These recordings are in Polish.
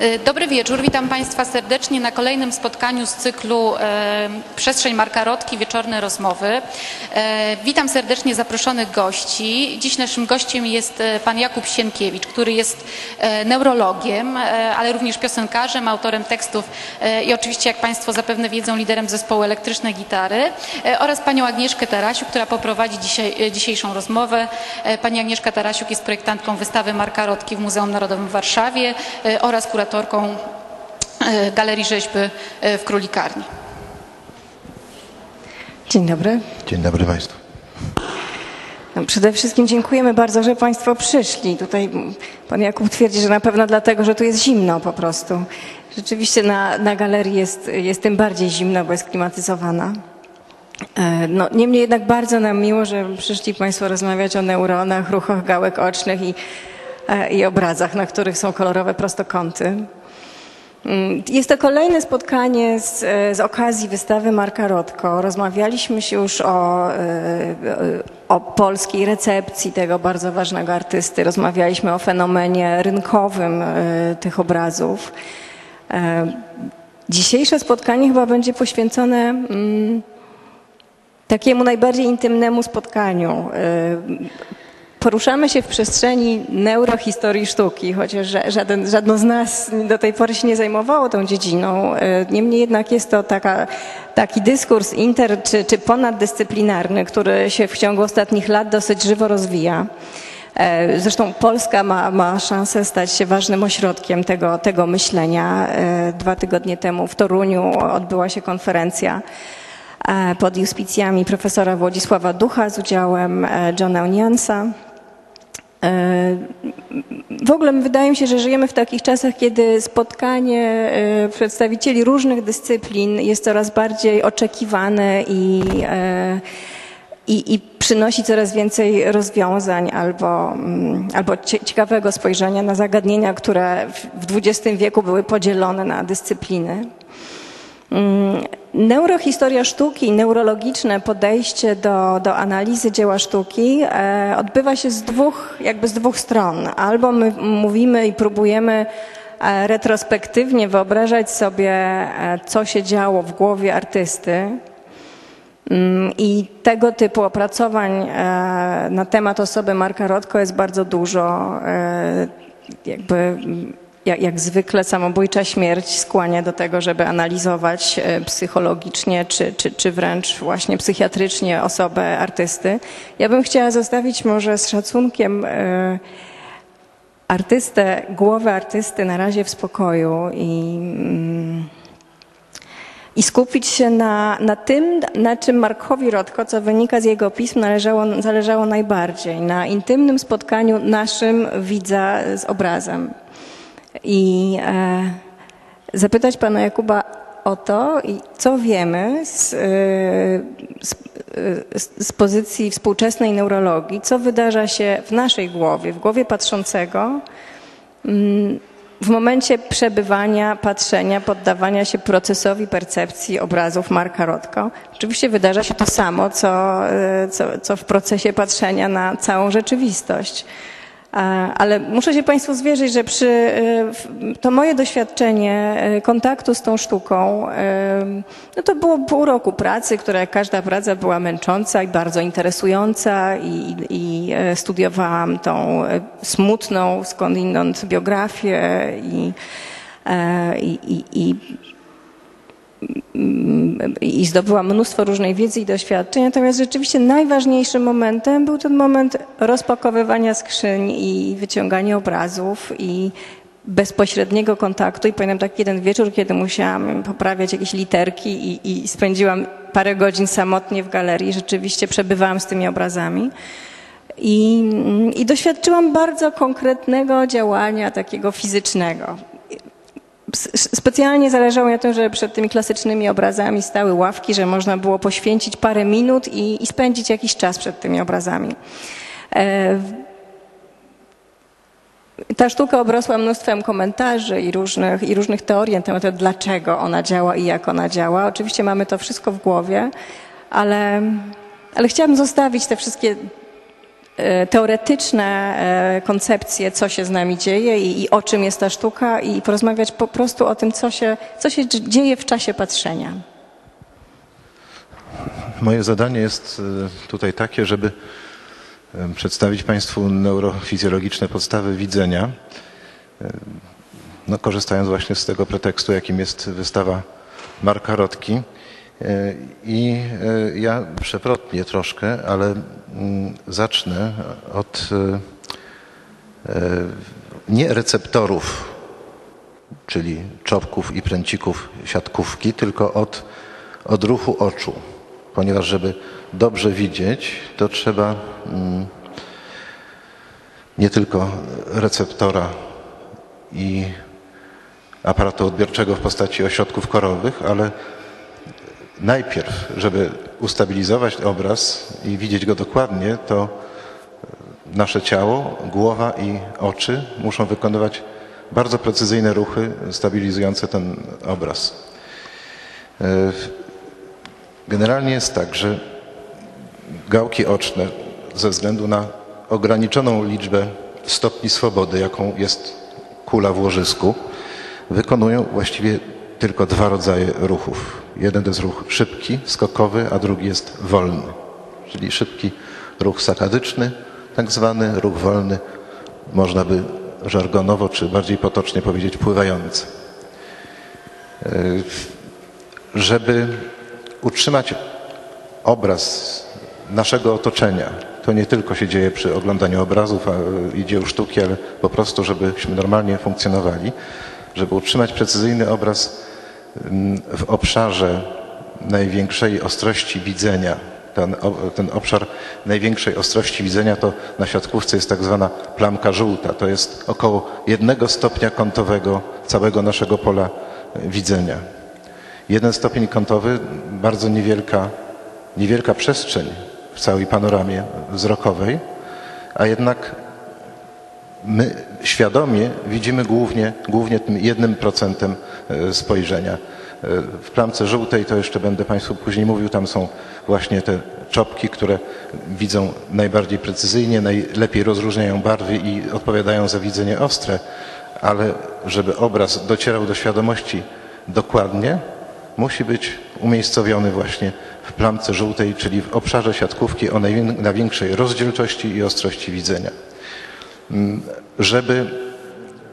E, Dobry wieczór, witam Państwa serdecznie na kolejnym spotkaniu z cyklu e, Przestrzeń Marka Rotki, wieczorne rozmowy. E, witam serdecznie zaproszonych gości. Dziś naszym gościem jest pan Jakub Sienkiewicz, który jest neurologiem, ale również piosenkarzem, autorem tekstów i oczywiście, jak Państwo zapewne wiedzą, liderem zespołu Elektryczne Gitary oraz panią Agnieszkę Tarasiuk, która poprowadzi dzisiaj, dzisiejszą rozmowę. Pani Agnieszka Tarasiuk jest projektantką wystawy Marka Rotki w Muzeum Narodowym w Warszawie oraz kuratorką e, Galerii Rzeźby e, w Królikarni. Dzień dobry. Dzień dobry Państwu. No, Przede wszystkim dziękujemy bardzo, że Państwo przyszli. Tutaj Pan Jakub twierdzi, że na pewno dlatego, że tu jest zimno po prostu. Rzeczywiście na, na galerii jest, jest tym bardziej zimno, bo jest klimatyzowana. E, No, niemniej jednak bardzo nam miło, że przyszli Państwo rozmawiać o neuronach, ruchach gałek ocznych i, i obrazach, na których są kolorowe prostokąty. Mm, Jest to kolejne spotkanie z, e, z okazji wystawy Marka Rotko. Rozmawialiśmy się już o, e, o polskiej recepcji tego bardzo ważnego artysty. Rozmawialiśmy o fenomenie rynkowym e, tych obrazów. E, Dzisiejsze spotkanie chyba będzie poświęcone mm, takiemu najbardziej intymnemu spotkaniu. Poruszamy się w przestrzeni neurohistorii sztuki, chociaż ża- żaden, żadno z nas do tej pory się nie zajmowało tą dziedziną. Y, Niemniej jednak jest to taka, taki dyskurs inter czy, czy ponaddyscyplinarny, który się w ciągu ostatnich lat dosyć żywo rozwija. E, Zresztą Polska ma, ma szansę stać się ważnym ośrodkiem tego, tego myślenia. E, Dwa tygodnie temu w Toruniu odbyła się konferencja e, pod auspicjami profesora Władysława Ducha z udziałem e, Johna Oniansa. E, W ogóle wydaje mi się, że żyjemy w takich czasach, kiedy spotkanie e, przedstawicieli różnych dyscyplin jest coraz bardziej oczekiwane i, e, i, i przynosi coraz więcej rozwiązań albo, mm, albo cie- ciekawego spojrzenia na zagadnienia, które w XX wieku były podzielone na dyscypliny. Mm, Neurohistoria sztuki, neurologiczne podejście do, do analizy dzieła sztuki e, odbywa się z dwóch, jakby z dwóch stron. Albo my mówimy i próbujemy e, retrospektywnie wyobrażać sobie, e, co się działo w głowie artysty, Mm, I tego typu opracowań e, na temat osoby Marka Rotko jest bardzo dużo. E, Jakby, mm, jak, jak zwykle samobójcza śmierć skłania do tego, żeby analizować e, psychologicznie czy, czy, czy wręcz właśnie psychiatrycznie osobę artysty. Ja bym chciała zostawić może z szacunkiem e, artystę, głowę artysty na razie w spokoju i mm, i skupić się na, na tym, na czym Markowi Rotko, co wynika z jego pism, należało, zależało najbardziej, na intymnym spotkaniu naszym widza z obrazem. I e, zapytać pana Jakuba o to, co wiemy z, e, e, z, z pozycji współczesnej neurologii, co wydarza się w naszej głowie, w głowie patrzącego, mm, w momencie przebywania, patrzenia, poddawania się procesowi percepcji obrazów Marka Rotko. Oczywiście wydarza się to samo, co, co, co w procesie patrzenia na całą rzeczywistość. Ale muszę się Państwu zwierzyć, że przy, w- to moje doświadczenie e, kontaktu z tą sztuką, e, no to było pół roku pracy, która jak każda praca była męcząca i bardzo interesująca i, i studiowałam tą smutną skądinąd biografię i, i, i, i zdobyłam mnóstwo różnej wiedzy i doświadczeń. Natomiast rzeczywiście najważniejszym momentem był ten moment rozpakowywania skrzyń i wyciągania obrazów i bezpośredniego kontaktu. I pamiętam taki jeden wieczór, kiedy musiałam poprawiać jakieś literki i, i spędziłam parę godzin samotnie w galerii. Rzeczywiście przebywałam z tymi obrazami. I, I doświadczyłam bardzo konkretnego działania takiego fizycznego. Specjalnie zależało mi na tym, że przed tymi klasycznymi obrazami stały ławki, że można było poświęcić parę minut i, i spędzić jakiś czas przed tymi obrazami. E, ta sztuka obrosła mnóstwem komentarzy i różnych, i różnych teorii na temat tego, dlaczego ona działa i jak ona działa. Oczywiście mamy to wszystko w głowie, ale, ale chciałabym zostawić te wszystkie teoretyczne e, koncepcje, co się z nami dzieje i, i o czym jest ta sztuka i porozmawiać po prostu o tym, co się, co się dzieje w czasie patrzenia. Moje zadanie jest e, tutaj takie, żeby e, przedstawić Państwu neurofizjologiczne podstawy widzenia, e, no, korzystając właśnie z tego pretekstu, jakim jest wystawa Marka Rotki. I ja przewrotnie troszkę, ale mm, zacznę od nie receptorów, czyli czopków i pręcików siatkówki, tylko od, od ruchu oczu. Ponieważ żeby dobrze widzieć, to trzeba mm, nie tylko receptora i aparatu odbiorczego w postaci ośrodków korowych, ale najpierw, żeby ustabilizować obraz i widzieć go dokładnie, to nasze ciało, głowa i oczy muszą wykonywać bardzo precyzyjne ruchy stabilizujące ten obraz. E, Generalnie jest tak, że gałki oczne ze względu na ograniczoną liczbę stopni swobody, jaką jest kula w łożysku, wykonują właściwie tylko dwa rodzaje ruchów. Jeden to jest ruch szybki, skokowy, a drugi jest wolny. Czyli szybki ruch sakadyczny, tak zwany ruch wolny, można by żargonowo czy bardziej potocznie powiedzieć pływający. E, żeby utrzymać obraz naszego otoczenia. To nie tylko się dzieje przy oglądaniu obrazów i dzieł sztuki, ale po prostu, żebyśmy normalnie funkcjonowali, żeby utrzymać precyzyjny obraz w obszarze największej ostrości widzenia. Ten, ten obszar największej ostrości widzenia to na siatkówce jest tak zwana plamka żółta. To jest około jednego stopnia kątowego całego naszego pola widzenia. Jeden stopień kątowy, bardzo niewielka, niewielka przestrzeń w całej panoramie wzrokowej, a jednak my świadomie widzimy głównie, głównie tym jednym procentem e, spojrzenia. E, w plamce żółtej, to jeszcze będę Państwu później mówił, tam są właśnie te czopki, które widzą najbardziej precyzyjnie, najlepiej rozróżniają barwy i odpowiadają za widzenie ostre, ale żeby obraz docierał do świadomości dokładnie, musi być umiejscowiony właśnie w plamce żółtej, czyli w obszarze siatkówki o największej rozdzielczości i ostrości widzenia. Mm, żeby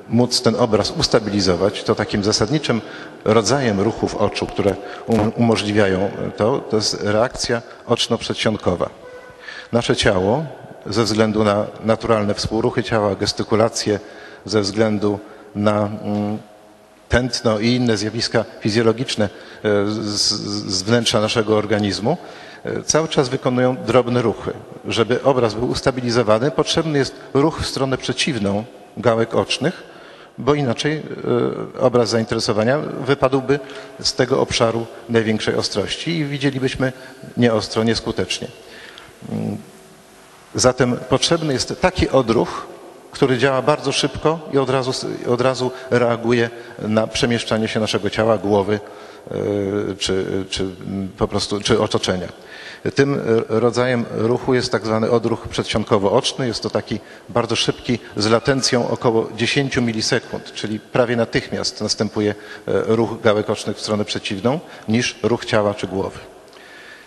móc ten obraz ustabilizować, to takim zasadniczym rodzajem ruchów oczu, które um-, umożliwiają to, to jest reakcja oczno-przedsionkowa. Nasze ciało ze względu na naturalne współruchy ciała, gestykulacje, ze względu na mm, tętno i inne zjawiska fizjologiczne e, z, wnętrza naszego organizmu, e, cały czas wykonują drobne ruchy. Żeby obraz był ustabilizowany, potrzebny jest ruch w stronę przeciwną gałek ocznych, bo inaczej e, obraz zainteresowania wypadłby z tego obszaru największej ostrości i widzielibyśmy nieostro, nieskutecznie. Mm. Zatem potrzebny jest taki odruch, który działa bardzo szybko i od razu, od razu reaguje na przemieszczanie się naszego ciała, głowy czy, czy po prostu czy otoczenia. Tym rodzajem ruchu jest tak zwany odruch przedsionkowo-oczny. Jest to taki bardzo szybki, z latencją około 10 milisekund, czyli prawie natychmiast następuje e, ruch gałek ocznych w stronę przeciwną niż ruch ciała czy głowy.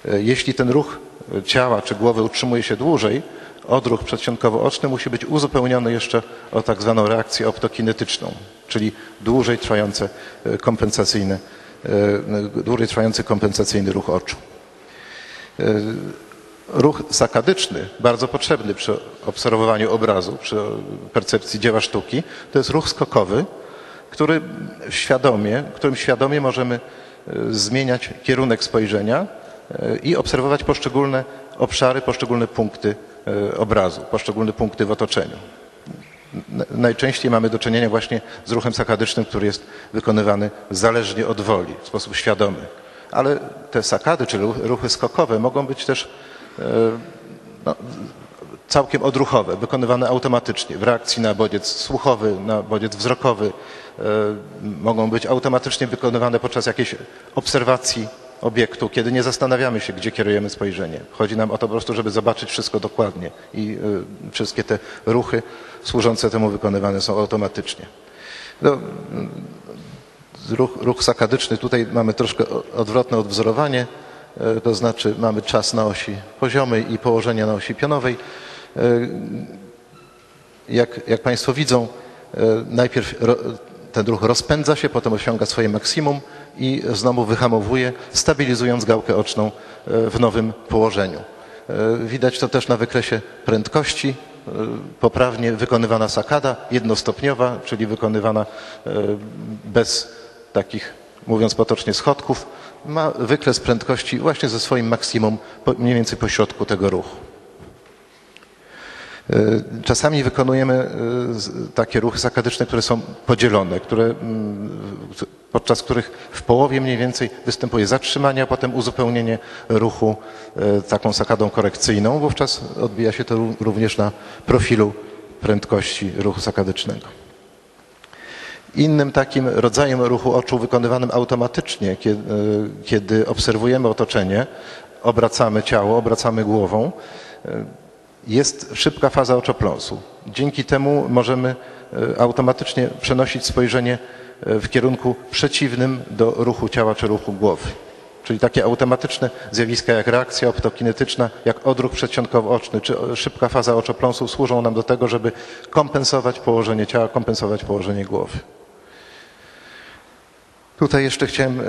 E, jeśli ten ruch ciała czy głowy utrzymuje się dłużej, odruch przedsionkowo-oczny musi być uzupełniony jeszcze o tak zwaną reakcję optokinetyczną, czyli dłużej trwające e, kompensacyjne, dłużej trwający kompensacyjny ruch oczu. E, ruch sakadyczny, bardzo potrzebny przy obserwowaniu obrazu, przy percepcji dzieła sztuki, to jest ruch skokowy, który świadomie, którym świadomie możemy zmieniać kierunek spojrzenia i obserwować poszczególne obszary, poszczególne punkty E, obrazu, poszczególne punkty w otoczeniu. Najczęściej mamy do czynienia właśnie z ruchem sakadycznym, który jest wykonywany zależnie od woli, w sposób świadomy. Ale te sakady, czyli ruchy skokowe, mogą być też e, no, całkiem odruchowe, wykonywane automatycznie w reakcji na bodziec słuchowy, na bodziec wzrokowy. E, mogą być automatycznie wykonywane podczas jakiejś obserwacji obiektu, kiedy nie zastanawiamy się, gdzie kierujemy spojrzenie. Chodzi nam o to po prostu, żeby zobaczyć wszystko dokładnie i y, wszystkie te ruchy służące temu wykonywane są automatycznie. No, y, ruch, ruch sakadyczny, tutaj mamy troszkę odwrotne odwzorowanie, y, to znaczy mamy czas na osi poziomej i położenia na osi pionowej. Y, jak, jak Państwo widzą, e, najpierw ro, ten ruch rozpędza się, potem osiąga swoje maksimum i znowu wyhamowuje, stabilizując gałkę oczną e, w nowym położeniu. E, Widać to też na wykresie prędkości. e, Poprawnie wykonywana sakada, jednostopniowa, czyli wykonywana bez takich, mówiąc potocznie, schodków, ma wykres prędkości właśnie ze swoim maksimum mniej więcej po środku tego ruchu. Y, Czasami wykonujemy z- takie ruchy sakadyczne, które są podzielone, które, mm, podczas których w połowie mniej więcej występuje zatrzymanie, a potem uzupełnienie ruchu y, taką sakadą korekcyjną. Wówczas odbija się to ró- również na profilu prędkości ruchu sakadycznego. Innym takim rodzajem ruchu oczu wykonywanym automatycznie, kiedy, kiedy obserwujemy otoczenie, obracamy ciało, obracamy głową, jest szybka faza oczopląsu. Dzięki temu możemy e, automatycznie przenosić spojrzenie e, w kierunku przeciwnym do ruchu ciała czy ruchu głowy. Czyli takie automatyczne zjawiska jak reakcja optokinetyczna, jak odruch przedsionkowo-oczny czy e, szybka faza oczopląsu służą nam do tego, żeby kompensować położenie ciała, kompensować położenie głowy. Tutaj jeszcze chciałem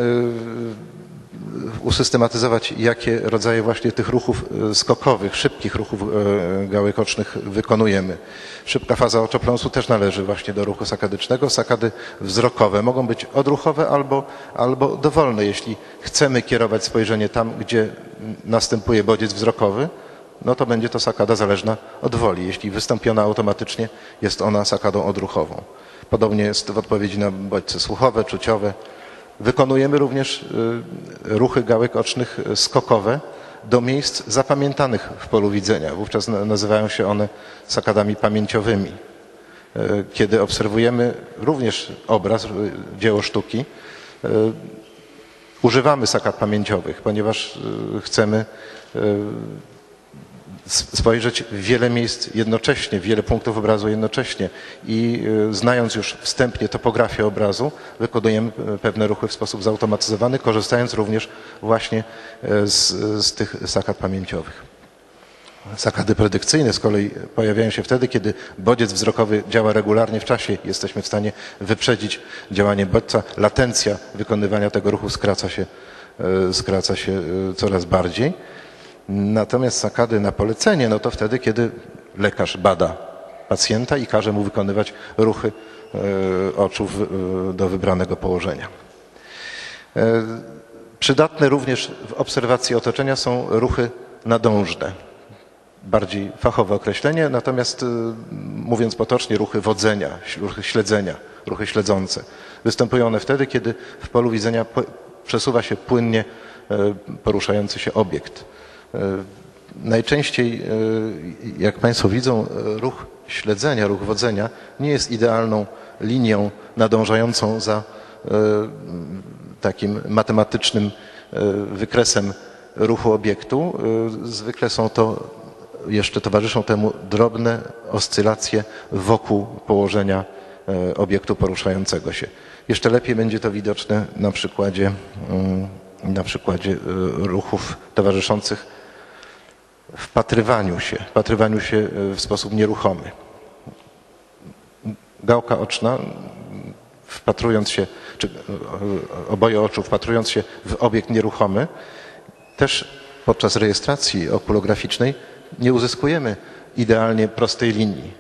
usystematyzować, jakie rodzaje właśnie tych ruchów y, skokowych, szybkich ruchów y, gałek ocznych wykonujemy. Szybka faza oczopląsu też należy właśnie do ruchu sakadycznego. Sakady wzrokowe mogą być odruchowe albo, albo dowolne. Jeśli chcemy kierować spojrzenie tam, gdzie następuje bodziec wzrokowy, no to będzie to sakada zależna od woli. Jeśli wystąpiona automatycznie, jest ona sakadą odruchową. Podobnie jest w odpowiedzi na bodźce słuchowe, czuciowe. Wykonujemy również y, ruchy gałek ocznych y, skokowe do miejsc zapamiętanych w polu widzenia. Wówczas na- nazywają się one sakadami pamięciowymi. Y, Kiedy obserwujemy również obraz, dzieło sztuki, używamy sakad pamięciowych, ponieważ chcemy spojrzeć w wiele miejsc jednocześnie, wiele punktów obrazu jednocześnie i y, znając już wstępnie topografię obrazu, wykonujemy y, pewne ruchy w sposób zautomatyzowany, korzystając również właśnie y, z, z tych sakad pamięciowych. Sakady predykcyjne z kolei pojawiają się wtedy, kiedy bodziec wzrokowy działa regularnie w czasie. Jesteśmy w stanie wyprzedzić działanie bodźca. Latencja wykonywania tego ruchu skraca się, skraca się coraz bardziej. Natomiast sakady na polecenie, no to wtedy, kiedy lekarz bada pacjenta i każe mu wykonywać ruchy e, oczu e, do wybranego położenia. E, Przydatne również w obserwacji otoczenia są ruchy nadążne bardziej fachowe określenie, natomiast mówiąc potocznie, ruchy wodzenia, ruchy śledzenia, ruchy śledzące. Występują one wtedy, kiedy w polu widzenia przesuwa się płynnie poruszający się obiekt. Y, Najczęściej, y, jak Państwo widzą, y, ruch śledzenia, ruch wodzenia nie jest idealną linią nadążającą za takim matematycznym e, wykresem ruchu obiektu. E, Zwykle są to, jeszcze towarzyszą temu drobne oscylacje wokół położenia e, obiektu poruszającego się. Jeszcze lepiej będzie to widoczne na przykładzie, mm, na przykładzie e, ruchów towarzyszących wpatrywaniu się, wpatrywaniu się e, w sposób nieruchomy. Gałka oczna wpatrując się, czy e, oboje oczu wpatrując się w obiekt nieruchomy, też podczas rejestracji okulograficznej nie uzyskujemy idealnie prostej linii.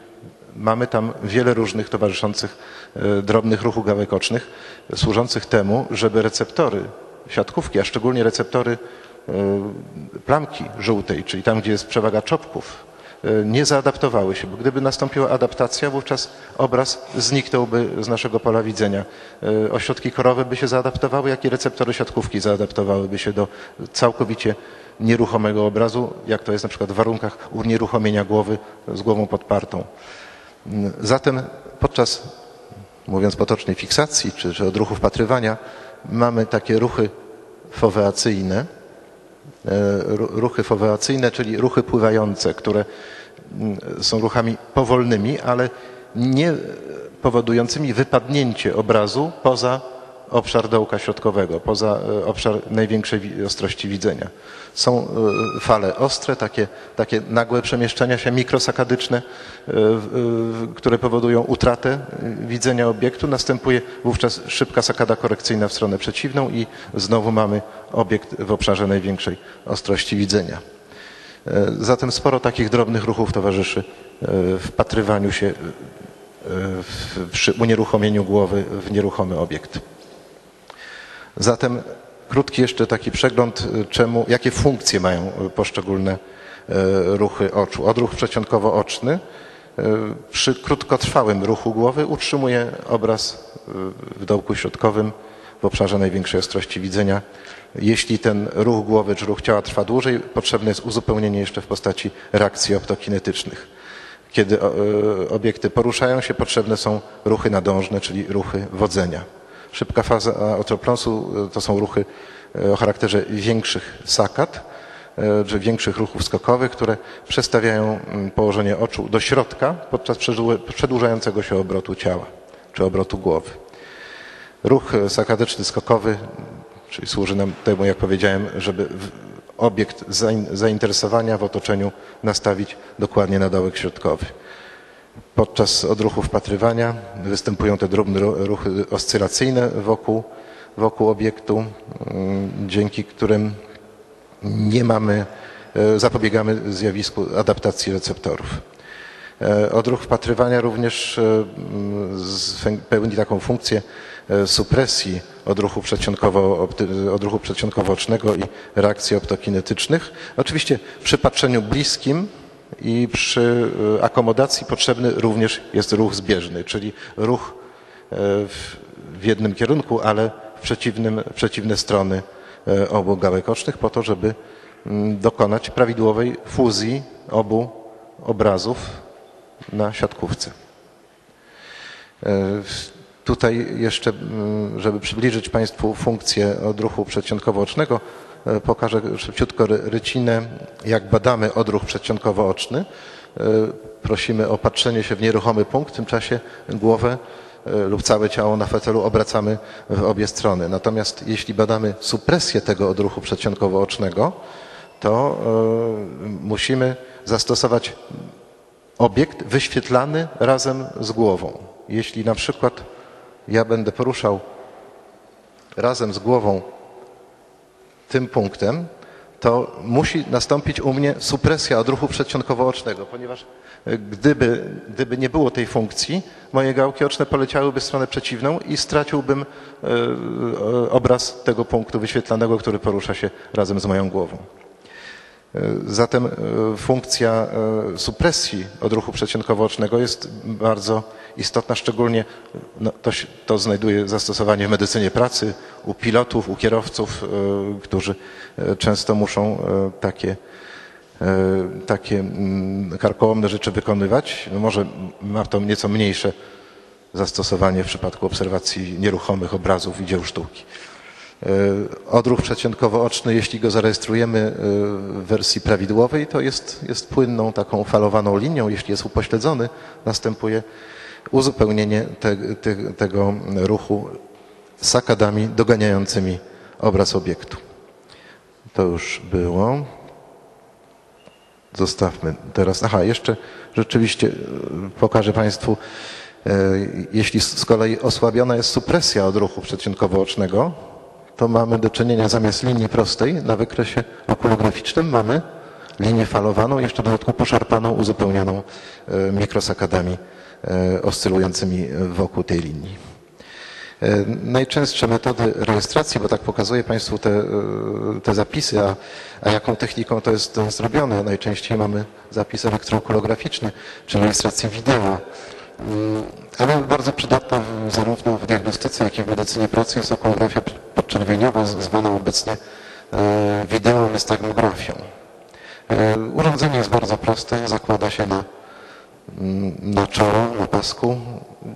Mamy tam wiele różnych towarzyszących e, drobnych ruchów gałek ocznych, służących temu, żeby receptory siatkówki, a szczególnie receptory e, plamki żółtej, czyli tam, gdzie jest przewaga czopków, e, nie zaadaptowały się, bo gdyby nastąpiła adaptacja, wówczas obraz zniknąłby z naszego pola widzenia. E, Ośrodki korowe by się zaadaptowały, jak i receptory siatkówki zaadaptowałyby się do całkowicie nieruchomego obrazu, jak to jest na przykład w warunkach unieruchomienia głowy z głową podpartą. Zatem podczas, mówiąc potocznie, fiksacji czy, czy odruchu wpatrywania mamy takie ruchy foweacyjne. E, ru- Ruchy foweacyjne, czyli ruchy pływające, które mm, są ruchami powolnymi, ale nie powodującymi wypadnięcie obrazu poza obszar dołka środkowego, poza e, obszar największej wi- ostrości widzenia. Są e, fale ostre, takie, takie nagłe przemieszczania się mikrosakadyczne, e, które powodują utratę widzenia obiektu. Następuje wówczas szybka sakada korekcyjna w stronę przeciwną i znowu mamy obiekt w obszarze największej ostrości widzenia. Zatem sporo takich drobnych ruchów towarzyszy wpatrywaniu się przy unieruchomieniu głowy w nieruchomy obiekt. Zatem krótki jeszcze taki przegląd, e, czemu, jakie funkcje mają e, poszczególne e, ruchy oczu. Odruch przeciąkowo-oczny e, przy krótkotrwałym ruchu głowy utrzymuje obraz w dołku środkowym w obszarze największej ostrości widzenia. Jeśli ten ruch głowy czy ruch ciała trwa dłużej, potrzebne jest uzupełnienie jeszcze w postaci reakcji optokinetycznych. Kiedy obiekty poruszają się, potrzebne są ruchy nadążne, czyli ruchy wodzenia. Szybka faza otropląsu e, to są ruchy e, o charakterze większych sakad, e, czy większych ruchów skokowych, które przestawiają mm, położenie oczu do środka podczas przedłu- przedłużającego się obrotu ciała, czy obrotu głowy. Ruch sakadyczny skokowy, czyli służy nam temu, jak powiedziałem, żeby obiekt zain- zainteresowania w otoczeniu nastawić dokładnie na dołek środkowy. Podczas odruchu wpatrywania występują te drobne ru- ruchy oscylacyjne wokół, wokół obiektu, mm, dzięki którym nie mamy, e, zapobiegamy zjawisku adaptacji receptorów. E, Odruch wpatrywania również e, pełni taką funkcję supresji odruchu przedsionkowo-ocznego i reakcji optokinetycznych. Oczywiście przy patrzeniu bliskim i przy e, akomodacji potrzebny również jest ruch zbieżny, czyli ruch e, w, jednym kierunku, ale w, przeciwnym, w przeciwne strony e, obu gałek ocznych po to, żeby mm, dokonać prawidłowej fuzji obu obrazów na siatkówce. Tutaj jeszcze, mm, żeby przybliżyć Państwu funkcję odruchu przedsionkowo-ocznego, pokażę szybciutko ry- rycinę, jak badamy odruch przedsionkowo-oczny. E, Prosimy o patrzenie się w nieruchomy punkt, w tym czasie głowę e, lub całe ciało na fotelu obracamy w obie strony. Natomiast jeśli badamy supresję tego odruchu przedsionkowo-ocznego, to e, musimy zastosować obiekt wyświetlany razem z głową. Jeśli na przykład ja będę poruszał razem z głową tym punktem, to musi nastąpić u mnie supresja odruchu przedsionkowo-ocznego, ponieważ e, gdyby, gdyby nie było tej funkcji, moje gałki oczne poleciałyby w stronę przeciwną i straciłbym e, e, obraz tego punktu wyświetlanego, który porusza się razem z moją głową. Zatem e, funkcja e, supresji odruchu przedsionkowo-ocznego jest bardzo istotna, szczególnie no, to, to znajduje zastosowanie w medycynie pracy, u pilotów, u kierowców, e, którzy e, często muszą e, takie, e, takie mm, karkołomne rzeczy wykonywać. No Może ma to nieco mniejsze zastosowanie w przypadku obserwacji nieruchomych obrazów i dzieł sztuki. E, Odruch przedsionkowo-oczny, jeśli go zarejestrujemy e, w wersji prawidłowej, to jest, jest płynną taką falowaną linią. Jeśli jest upośledzony, następuje uzupełnienie te, te, tego ruchu sakadami doganiającymi obraz obiektu. To już było. Zostawmy teraz. Aha, jeszcze rzeczywiście e, pokażę Państwu, jeśli z kolei osłabiona jest supresja odruchu przedsionkowo-ocznego, to mamy do czynienia zamiast linii prostej na wykresie okulograficznym mamy linię falowaną, jeszcze dodatkowo poszarpaną, uzupełnioną e, mikrosakadami e, oscylującymi wokół tej linii. E, Najczęstsze metody rejestracji, bo tak pokazuję Państwu te, te zapisy, a, a jaką techniką to jest, to jest robione. Najczęściej mamy zapis elektrookulograficzny, czy rejestrację wideo. Mm, Ale bardzo przydatna zarówno w diagnostyce, jak i w medycynie pracy jest okulografia podczerwieniowa, z- zwana obecnie e, wideonystagmografią. E, Urządzenie jest bardzo proste, zakłada się na mm, na czoło, na pasku,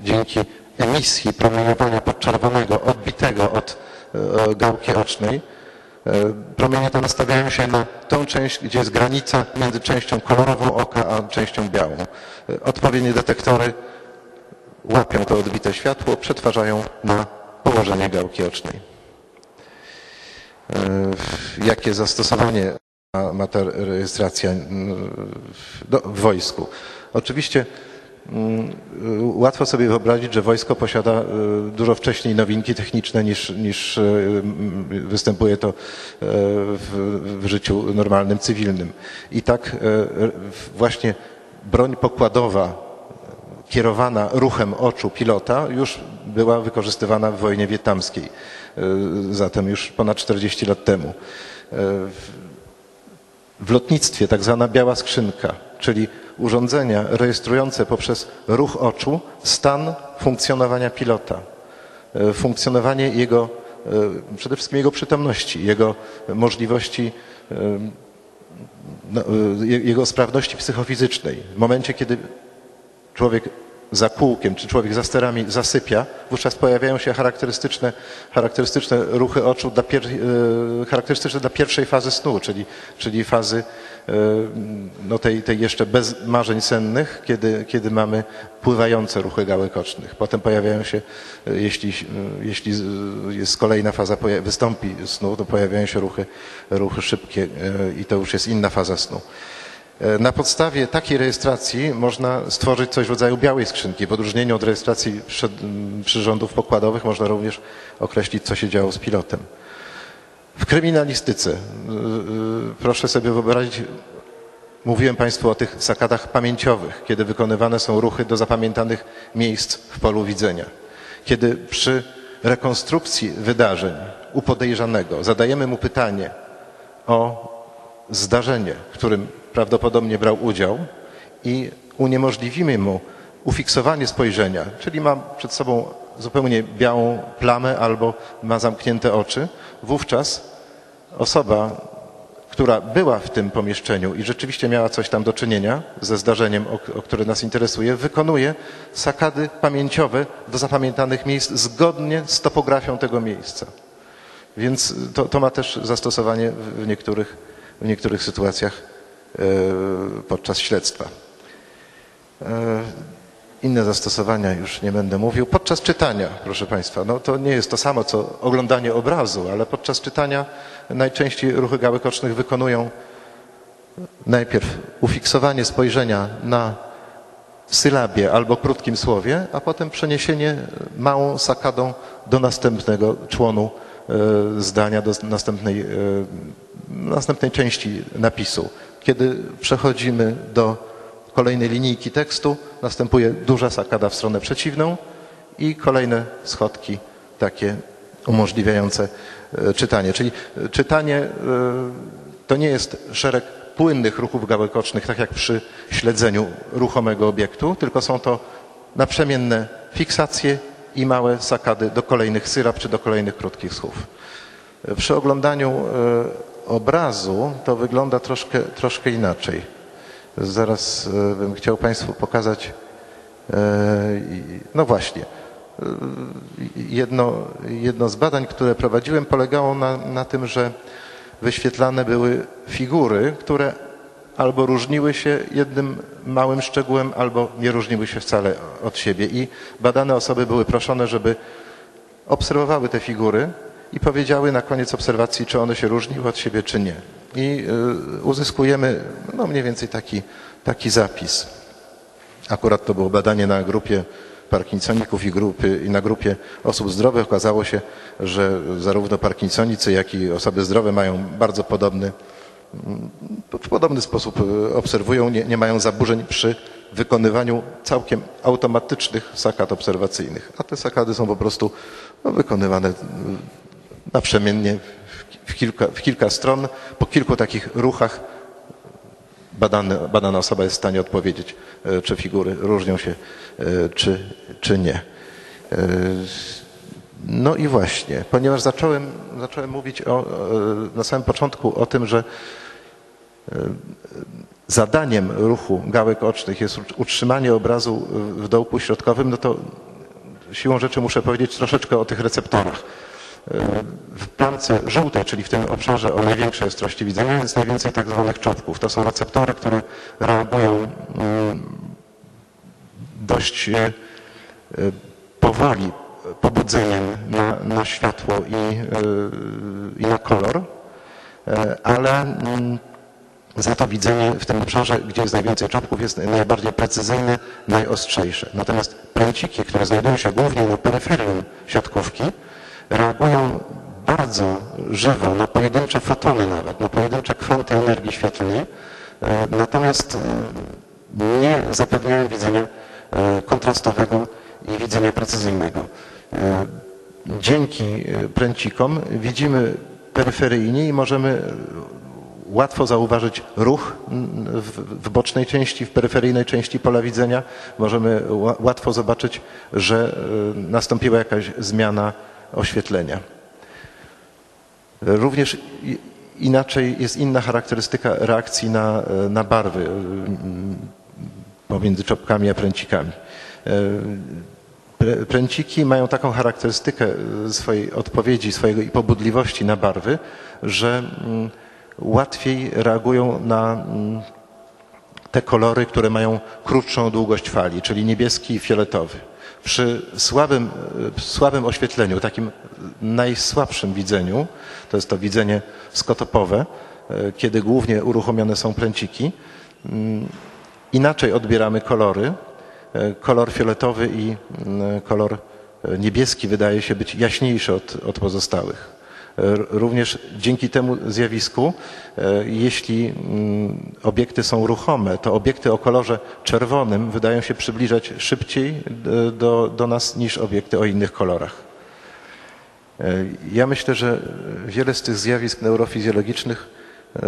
dzięki emisji promieniowania podczerwonego odbitego od e, gałki ocznej Promienie te nastawiają się na tą część, gdzie jest granica między częścią kolorową oka a częścią białą. Odpowiednie detektory łapią to odbite światło, przetwarzają na położenie gałki ocznej. E, Jakie zastosowanie ma, ma ta rejestracja w, wojsku? Oczywiście mm, łatwo sobie wyobrazić, że wojsko posiada y, dużo wcześniej nowinki techniczne niż, niż mm, występuje to w, w życiu normalnym, cywilnym. I tak właśnie broń pokładowa kierowana ruchem oczu pilota już była wykorzystywana w wojnie wietnamskiej, zatem już ponad 40 lat temu. Y, w- lotnictwie tak zwana biała skrzynka, czyli urządzenia rejestrujące poprzez ruch oczu stan funkcjonowania pilota, y, funkcjonowanie jego, przede wszystkim jego przytomności, jego możliwości no, je- jego sprawności psychofizycznej. W momencie, kiedy człowiek za kółkiem, czy człowiek za sterami zasypia, wówczas pojawiają się charakterystyczne, charakterystyczne ruchy oczu dla pier, e, charakterystyczne dla pierwszej fazy snu, czyli, czyli fazy e, no tej, tej jeszcze bez marzeń sennych, kiedy, kiedy mamy pływające ruchy gałek ocznych. Potem pojawiają się, e, jeśli, jeśli jest kolejna faza, wystąpi snu, to pojawiają się ruchy, ruchy szybkie i to już jest inna faza snu. E, Na podstawie takiej rejestracji można stworzyć coś w rodzaju białej skrzynki. W odróżnieniu od rejestracji przyrządów pokładowych można również określić, co się działo z pilotem. W kryminalistyce, y, y, proszę sobie wyobrazić, mówiłem Państwu o tych sakadach pamięciowych, kiedy wykonywane są ruchy do zapamiętanych miejsc w polu widzenia. Kiedy przy rekonstrukcji wydarzeń u podejrzanego zadajemy mu pytanie o zdarzenie, którym prawdopodobnie brał udział i uniemożliwimy mu ufiksowanie spojrzenia, czyli ma przed sobą zupełnie białą plamę albo ma zamknięte oczy, wówczas osoba, która była w tym pomieszczeniu i rzeczywiście miała coś tam do czynienia ze zdarzeniem, o, o które nas interesuje, wykonuje sakady pamięciowe do zapamiętanych miejsc zgodnie z topografią tego miejsca. Więc to, to ma też zastosowanie w, niektórych, w niektórych sytuacjach podczas śledztwa. E, inne zastosowania już nie będę mówił. Podczas czytania, proszę Państwa, no to nie jest to samo co oglądanie obrazu, ale podczas czytania najczęściej ruchy gałek ocznych wykonują najpierw ufiksowanie spojrzenia na sylabie albo krótkim słowie, a potem przeniesienie małą sakadą do następnego członu e, zdania, do następnej, e, następnej części napisu. Kiedy przechodzimy do kolejnej linijki tekstu, następuje duża sakada w stronę przeciwną i kolejne schodki takie umożliwiające e, czytanie. Czyli e, czytanie e, to nie jest szereg płynnych ruchów gałek ocznych, tak jak przy śledzeniu ruchomego obiektu, tylko są to naprzemienne fiksacje i małe sakady do kolejnych syrab czy do kolejnych krótkich słów. Przy oglądaniu obrazu to wygląda troszkę, troszkę inaczej. Zaraz e, bym chciał Państwu pokazać, e, no właśnie, e, jedno, jedno z badań, które prowadziłem, polegało na, na tym, że wyświetlane były figury, które albo różniły się jednym małym szczegółem, albo nie różniły się wcale od siebie. I badane osoby były proszone, żeby obserwowały te figury i powiedziały na koniec obserwacji, czy one się różniły od siebie, czy nie. I y, uzyskujemy no, mniej więcej taki, taki zapis. Akurat to było badanie na grupie parkinsoników i, grupy, i na grupie osób zdrowych. Okazało się, że zarówno parkinsonicy, jak i osoby zdrowe mają bardzo podobny, w podobny sposób y, obserwują, nie, nie mają zaburzeń przy wykonywaniu całkiem automatycznych sakad obserwacyjnych. A te sakady są po prostu no, wykonywane y, naprzemiennie w, w, kilka, w kilka stron, po kilku takich ruchach badany, badana osoba jest w stanie odpowiedzieć, e, czy figury różnią się, e, czy, czy nie. E, No i właśnie, ponieważ zacząłem, zacząłem mówić o, na samym początku o tym, że zadaniem ruchu gałek ocznych jest utrzymanie obrazu w dołku środkowym, no to siłą rzeczy muszę powiedzieć troszeczkę o tych receptorach. W plamce żółtej, czyli w tym obszarze o największej ostrości widzenia jest najwięcej tak zwanych czopków. To są receptory, które reagują mm, dość e, powoli pobudzeniem na, na światło i, e, i na kolor, e, ale mm, za to widzenie w tym obszarze, gdzie jest najwięcej czopków, jest najbardziej precyzyjne, najostrzejsze. Natomiast pręciki, które znajdują się głównie na peryferium siatkówki, reagują bardzo żywo na pojedyncze fotony nawet, na pojedyncze kwanty energii świetlnej, e, natomiast e, nie zapewniają widzenia e, kontrastowego i widzenia precyzyjnego. Dzięki pręcikom widzimy peryferyjnie i możemy łatwo zauważyć ruch w, bocznej części, w peryferyjnej części pola widzenia. Możemy ła- łatwo zobaczyć, że nastąpiła jakaś zmiana oświetlenia. Również inaczej jest inna charakterystyka reakcji na, na barwy mm, pomiędzy czopkami a pręcikami. Prę- Pręciki mają taką charakterystykę e, swojej odpowiedzi, swojego i pobudliwości na barwy, że mm, łatwiej reagują na mm, te kolory, które mają krótszą długość fali, czyli niebieski i fioletowy. Przy słabym, e, słabym oświetleniu, takim najsłabszym widzeniu, to jest to widzenie skotopowe, e, kiedy głównie uruchomione są pręciki, mm, inaczej odbieramy kolory. E, Kolor fioletowy i mm, kolor niebieski wydaje się być jaśniejszy od, od pozostałych. E, Również dzięki temu zjawisku, e, jeśli mm, obiekty są ruchome, to obiekty o kolorze czerwonym wydają się przybliżać szybciej d- do, do nas niż obiekty o innych kolorach. E, Ja myślę, że wiele z tych zjawisk neurofizjologicznych e,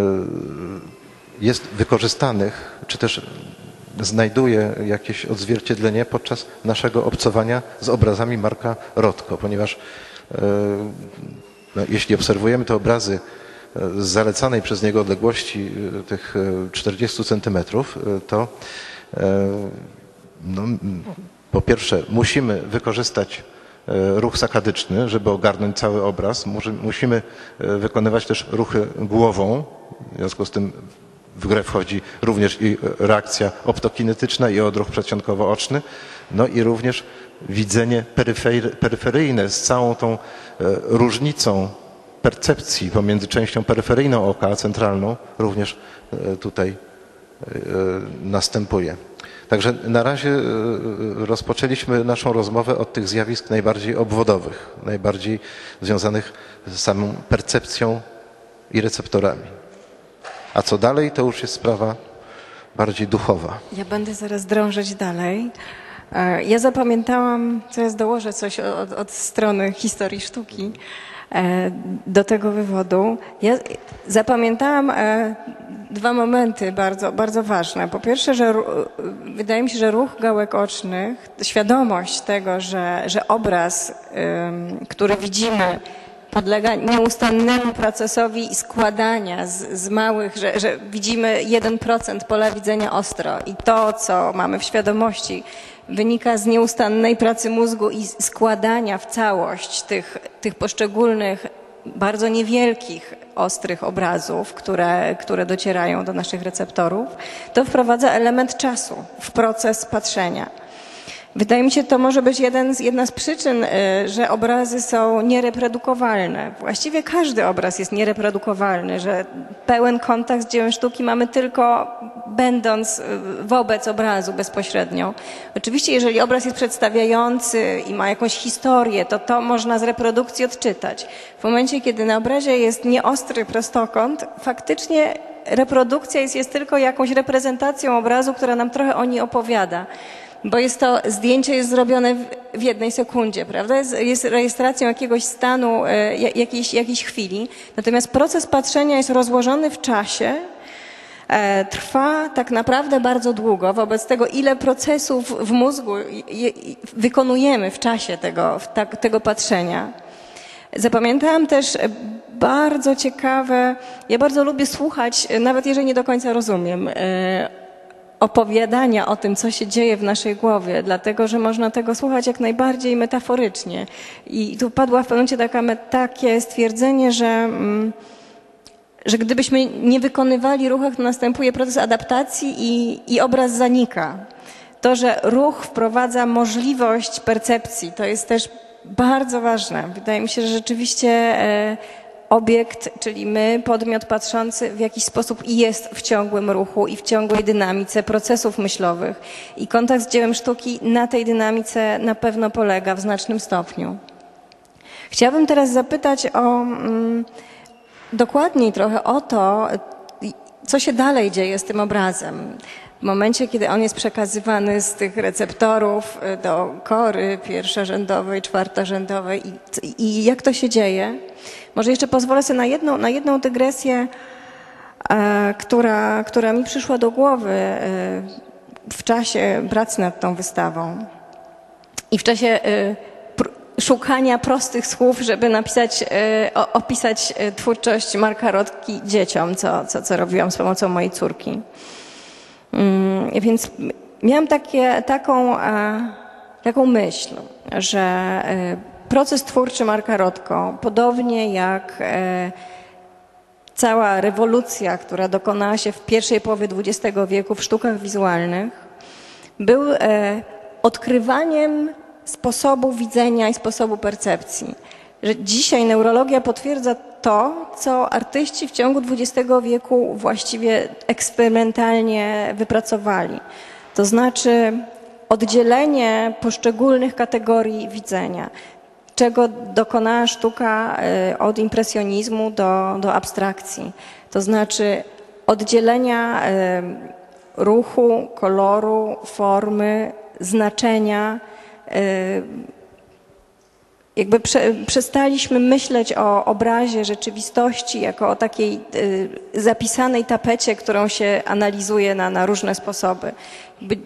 jest wykorzystanych, czy też znajduje jakieś odzwierciedlenie podczas naszego obcowania z obrazami Marka Rotko, ponieważ e, no, jeśli obserwujemy te obrazy e, z zalecanej przez niego odległości e, tych e, 40 centymetrów, e, to e, no, po pierwsze musimy wykorzystać ruch sakadyczny, żeby ogarnąć cały obraz. Musimy wykonywać też ruchy głową, w związku z tym w grę wchodzi również i reakcja optokinetyczna i odruch przedsionkowo-oczny, no i również widzenie peryfer- peryferyjne z całą tą e, różnicą percepcji pomiędzy częścią peryferyjną oka a centralną również e, tutaj e, następuje. Także na razie rozpoczęliśmy naszą rozmowę od tych zjawisk najbardziej obwodowych, najbardziej związanych z samą percepcją i receptorami. A co dalej, to już jest sprawa bardziej duchowa. Ja będę zaraz drążyć dalej. E, Ja zapamiętałam, teraz dołożę coś od, od strony historii sztuki e, do tego wywodu. Ja zapamiętałam e, dwa momenty bardzo, bardzo ważne. Po pierwsze, że wydaje mi się, że ruch gałek ocznych, świadomość tego, że, że obraz, który widzimy, podlega nieustannemu procesowi składania z, z małych, że, że widzimy 1% pola widzenia ostro i to, co mamy w świadomości, wynika z nieustannej pracy mózgu i składania w całość tych, tych poszczególnych, bardzo niewielkich, ostrych obrazów, które, które docierają do naszych receptorów, to wprowadza element czasu w proces patrzenia. Wydaje mi się, to może być jeden z, jedna z przyczyn, y, że obrazy są niereprodukowalne. Właściwie każdy obraz jest niereprodukowalny, że pełen kontakt z dziełem sztuki mamy tylko będąc y, wobec obrazu bezpośrednio. Oczywiście, jeżeli obraz jest przedstawiający i ma jakąś historię, to to można z reprodukcji odczytać. W momencie, kiedy na obrazie jest nieostry prostokąt, faktycznie reprodukcja jest, jest tylko jakąś reprezentacją obrazu, która nam trochę o niej opowiada. Bo jest to zdjęcie jest zrobione w, w jednej sekundzie, prawda? Jest, jest rejestracją jakiegoś stanu, e, ja- jakiejś, jakiejś chwili. Natomiast proces patrzenia jest rozłożony w czasie, e, trwa tak naprawdę bardzo długo. Wobec tego, ile procesów w mózgu je, je, wykonujemy w czasie tego, tak, tego patrzenia. Zapamiętałam też bardzo ciekawe, ja bardzo lubię słuchać, nawet jeżeli nie do końca rozumiem, e, opowiadania o tym, co się dzieje w naszej głowie, dlatego że można tego słuchać jak najbardziej metaforycznie. I tu padła w pewnym momencie takie stwierdzenie, że, mm, że gdybyśmy nie wykonywali ruchów, to następuje proces adaptacji i, i obraz zanika. To, że ruch wprowadza możliwość percepcji, to jest też bardzo ważne. Wydaje mi się, że rzeczywiście e, obiekt, czyli my, podmiot patrzący w jakiś sposób jest w ciągłym ruchu i w ciągłej dynamice procesów myślowych. I kontakt z dziełem sztuki na tej dynamice na pewno polega w znacznym stopniu. Chciałabym teraz zapytać o mm, dokładniej trochę o to, co się dalej dzieje z tym obrazem. W momencie, kiedy on jest przekazywany z tych receptorów y, do kory pierwszorzędowej, czwartorzędowej i, i jak to się dzieje? Może jeszcze pozwolę sobie na jedną, na jedną dygresję, e, która, która mi przyszła do głowy e, w czasie pracy nad tą wystawą. I w czasie pr- szukania prostych słów, żeby napisać, o, opisać y, twórczość Marka Rotki dzieciom, co, co, co robiłam z pomocą mojej córki. Mm, Więc miałam takie, taką, e, taką myśl, że e, proces twórczy Marka Rotko, podobnie jak e, cała rewolucja, która dokonała się w pierwszej połowie XX wieku w sztukach wizualnych, był odkrywaniem sposobu widzenia i sposobu percepcji. Że dzisiaj neurologia potwierdza to, co artyści w ciągu XX wieku właściwie eksperymentalnie wypracowali. To znaczy oddzielenie poszczególnych kategorii widzenia, czego dokonała sztuka e, od impresjonizmu do, do abstrakcji. To znaczy oddzielenia e, ruchu, koloru, formy, znaczenia. Jakby prze, przestaliśmy myśleć o obrazie rzeczywistości jako o takiej e, zapisanej tapecie, którą się analizuje na, na różne sposoby. Jakby, e,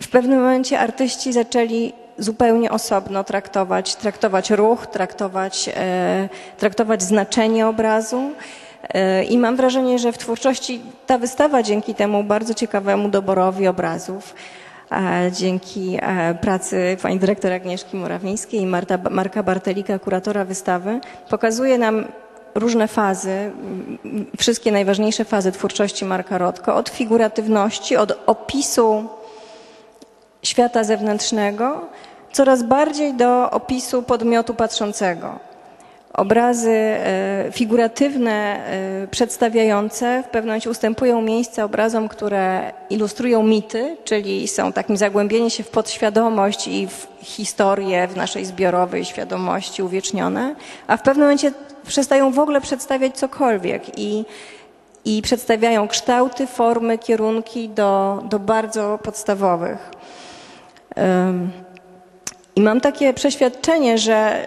w pewnym momencie artyści zaczęli zupełnie osobno traktować, traktować ruch, traktować, e, traktować znaczenie obrazu. E, I mam wrażenie, że w twórczości ta wystawa dzięki temu bardzo ciekawemu doborowi obrazów, dzięki e, pracy pani dyrektor Agnieszki Morawińskiej i Marta, Marka Bartelika, kuratora wystawy, pokazuje nam różne fazy, wszystkie najważniejsze fazy twórczości Marka Rotko, od figuratywności, od opisu świata zewnętrznego, coraz bardziej do opisu podmiotu patrzącego. Obrazy e, figuratywne, e, przedstawiające w pewnym momencie ustępują miejsca obrazom, które ilustrują mity, czyli są takim zagłębieniem się w podświadomość i w historię w naszej zbiorowej świadomości uwiecznione, a w pewnym momencie przestają w ogóle przedstawiać cokolwiek i i przedstawiają kształty, formy, kierunki do, do bardzo podstawowych. Ym, I mam takie przeświadczenie, że,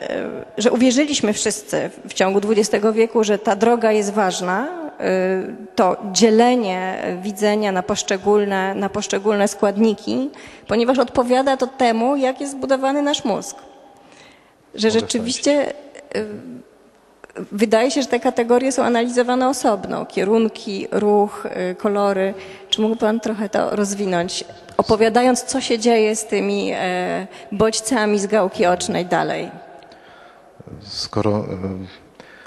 y, że uwierzyliśmy wszyscy w ciągu XX wieku, że ta droga jest ważna. y, To dzielenie widzenia na poszczególne, na poszczególne składniki, ponieważ odpowiada to temu, jak jest zbudowany nasz mózg. Że Mogę rzeczywiście y, wydaje się, że te kategorie są analizowane osobno. Kierunki, ruch, kolory. Czy mógłby Pan trochę to rozwinąć, opowiadając, co się dzieje z tymi e, bodźcami z gałki ocznej dalej? Skoro e,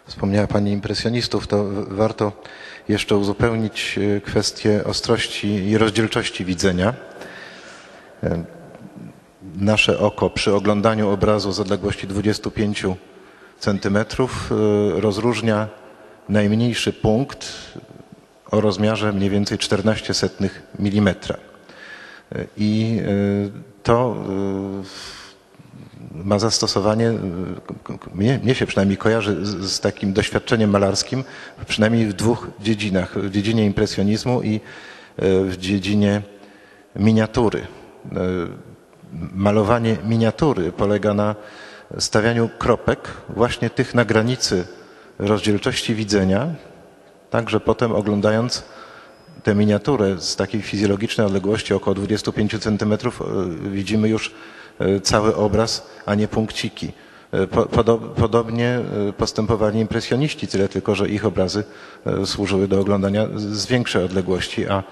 wspomniała Pani impresjonistów, to warto jeszcze uzupełnić e, kwestię ostrości i rozdzielczości widzenia. Nasze oko przy oglądaniu obrazu z odległości 25 centymetrów e, rozróżnia najmniejszy punkt o rozmiarze mniej więcej 14 setnych milimetra. E, I e, to e, ma zastosowanie, y, mnie, mnie się przynajmniej kojarzy z, z takim doświadczeniem malarskim, przynajmniej w dwóch dziedzinach, w dziedzinie impresjonizmu i y, w dziedzinie miniatury. Y, Malowanie miniatury polega na stawianiu kropek właśnie tych na granicy rozdzielczości widzenia, tak że potem oglądając tę miniaturę z takiej fizjologicznej odległości około 25 cm widzimy już e, cały obraz, a nie punkciki. E, Po, podo, podobnie e, postępowali impresjoniści, tyle tylko, że ich obrazy e, służyły do oglądania z- większej odległości, a,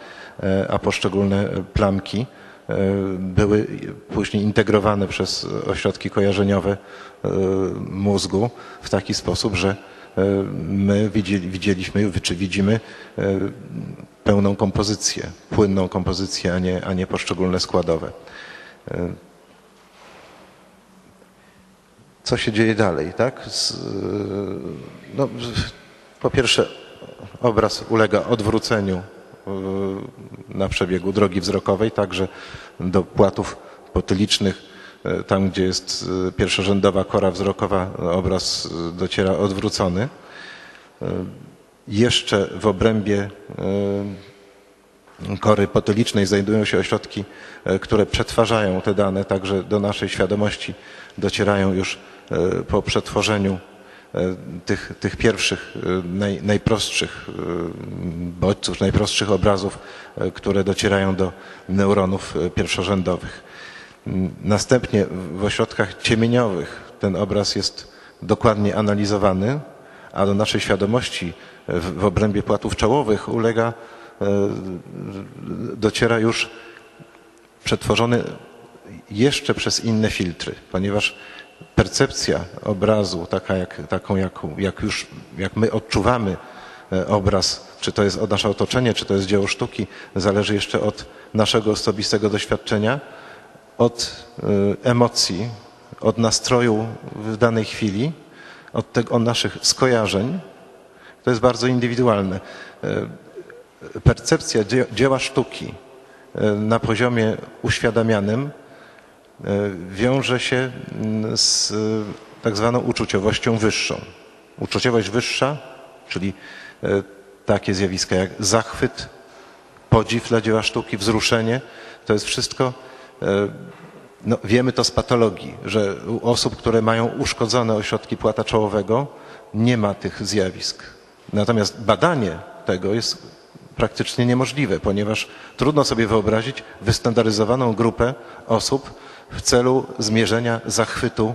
e, a poszczególne plamki e, były później integrowane przez ośrodki kojarzeniowe e, mózgu w taki sposób, że e, my widzieli, widzieliśmy, czy widzimy e, pełną kompozycję, płynną kompozycję, a nie, a nie poszczególne składowe. co się dzieje dalej, tak? No, po pierwsze, obraz ulega odwróceniu na przebiegu drogi wzrokowej, także do płatów potylicznych, tam gdzie jest y, pierwszorzędowa kora wzrokowa, obraz y, dociera odwrócony. Jeszcze w obrębie kory potylicznej znajdują się ośrodki, e, które przetwarzają te dane, także do naszej świadomości docierają już e, po przetworzeniu e, tych, tych pierwszych, e, naj, najprostszych e, bodźców, najprostszych obrazów, e, które docierają do neuronów e, pierwszorzędowych. Następnie w ośrodkach ciemieniowych ten obraz jest dokładnie analizowany, a do naszej świadomości w, obrębie płatów czołowych ulega, e, dociera już przetworzony jeszcze przez inne filtry, ponieważ percepcja obrazu, taka jak, taką jaką, jak już jak my odczuwamy e, obraz, czy to jest od nasze otoczenie, czy to jest dzieło sztuki, zależy jeszcze od naszego osobistego doświadczenia, od e, emocji, od nastroju w danej chwili, od, tego, od naszych skojarzeń. To jest bardzo indywidualne. E, Percepcja dzie- dzieła sztuki e, na poziomie uświadamianym wiąże się mm, z tak zwaną uczuciowością wyższą. Uczuciowość wyższa, czyli takie zjawiska jak zachwyt, podziw dla dzieła sztuki, wzruszenie, to jest wszystko, no, wiemy to z patologii, że u osób, które mają uszkodzone ośrodki płata czołowego, nie ma tych zjawisk. Natomiast badanie tego jest praktycznie niemożliwe, ponieważ trudno sobie wyobrazić wystandaryzowaną grupę osób w celu zmierzenia zachwytu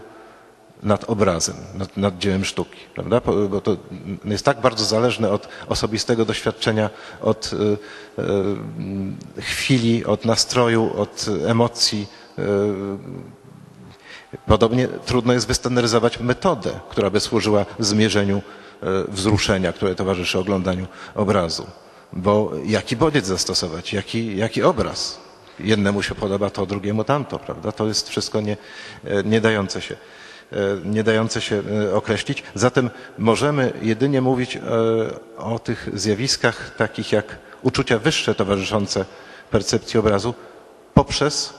nad obrazem, nad, nad dziełem sztuki, prawda? Bo to jest tak bardzo zależne od osobistego doświadczenia, od y, y, chwili, od nastroju, od emocji. y, Podobnie trudno jest wystandaryzować metodę, która by służyła zmierzeniu wzruszenia, które towarzyszy oglądaniu obrazu. Bo jaki bodziec zastosować, jaki, jaki obraz? Jednemu się podoba to, drugiemu tamto, prawda? To jest wszystko nie, nie dające się nie dające się e, określić. Zatem możemy jedynie mówić e, o tych zjawiskach takich jak uczucia wyższe towarzyszące percepcji obrazu poprzez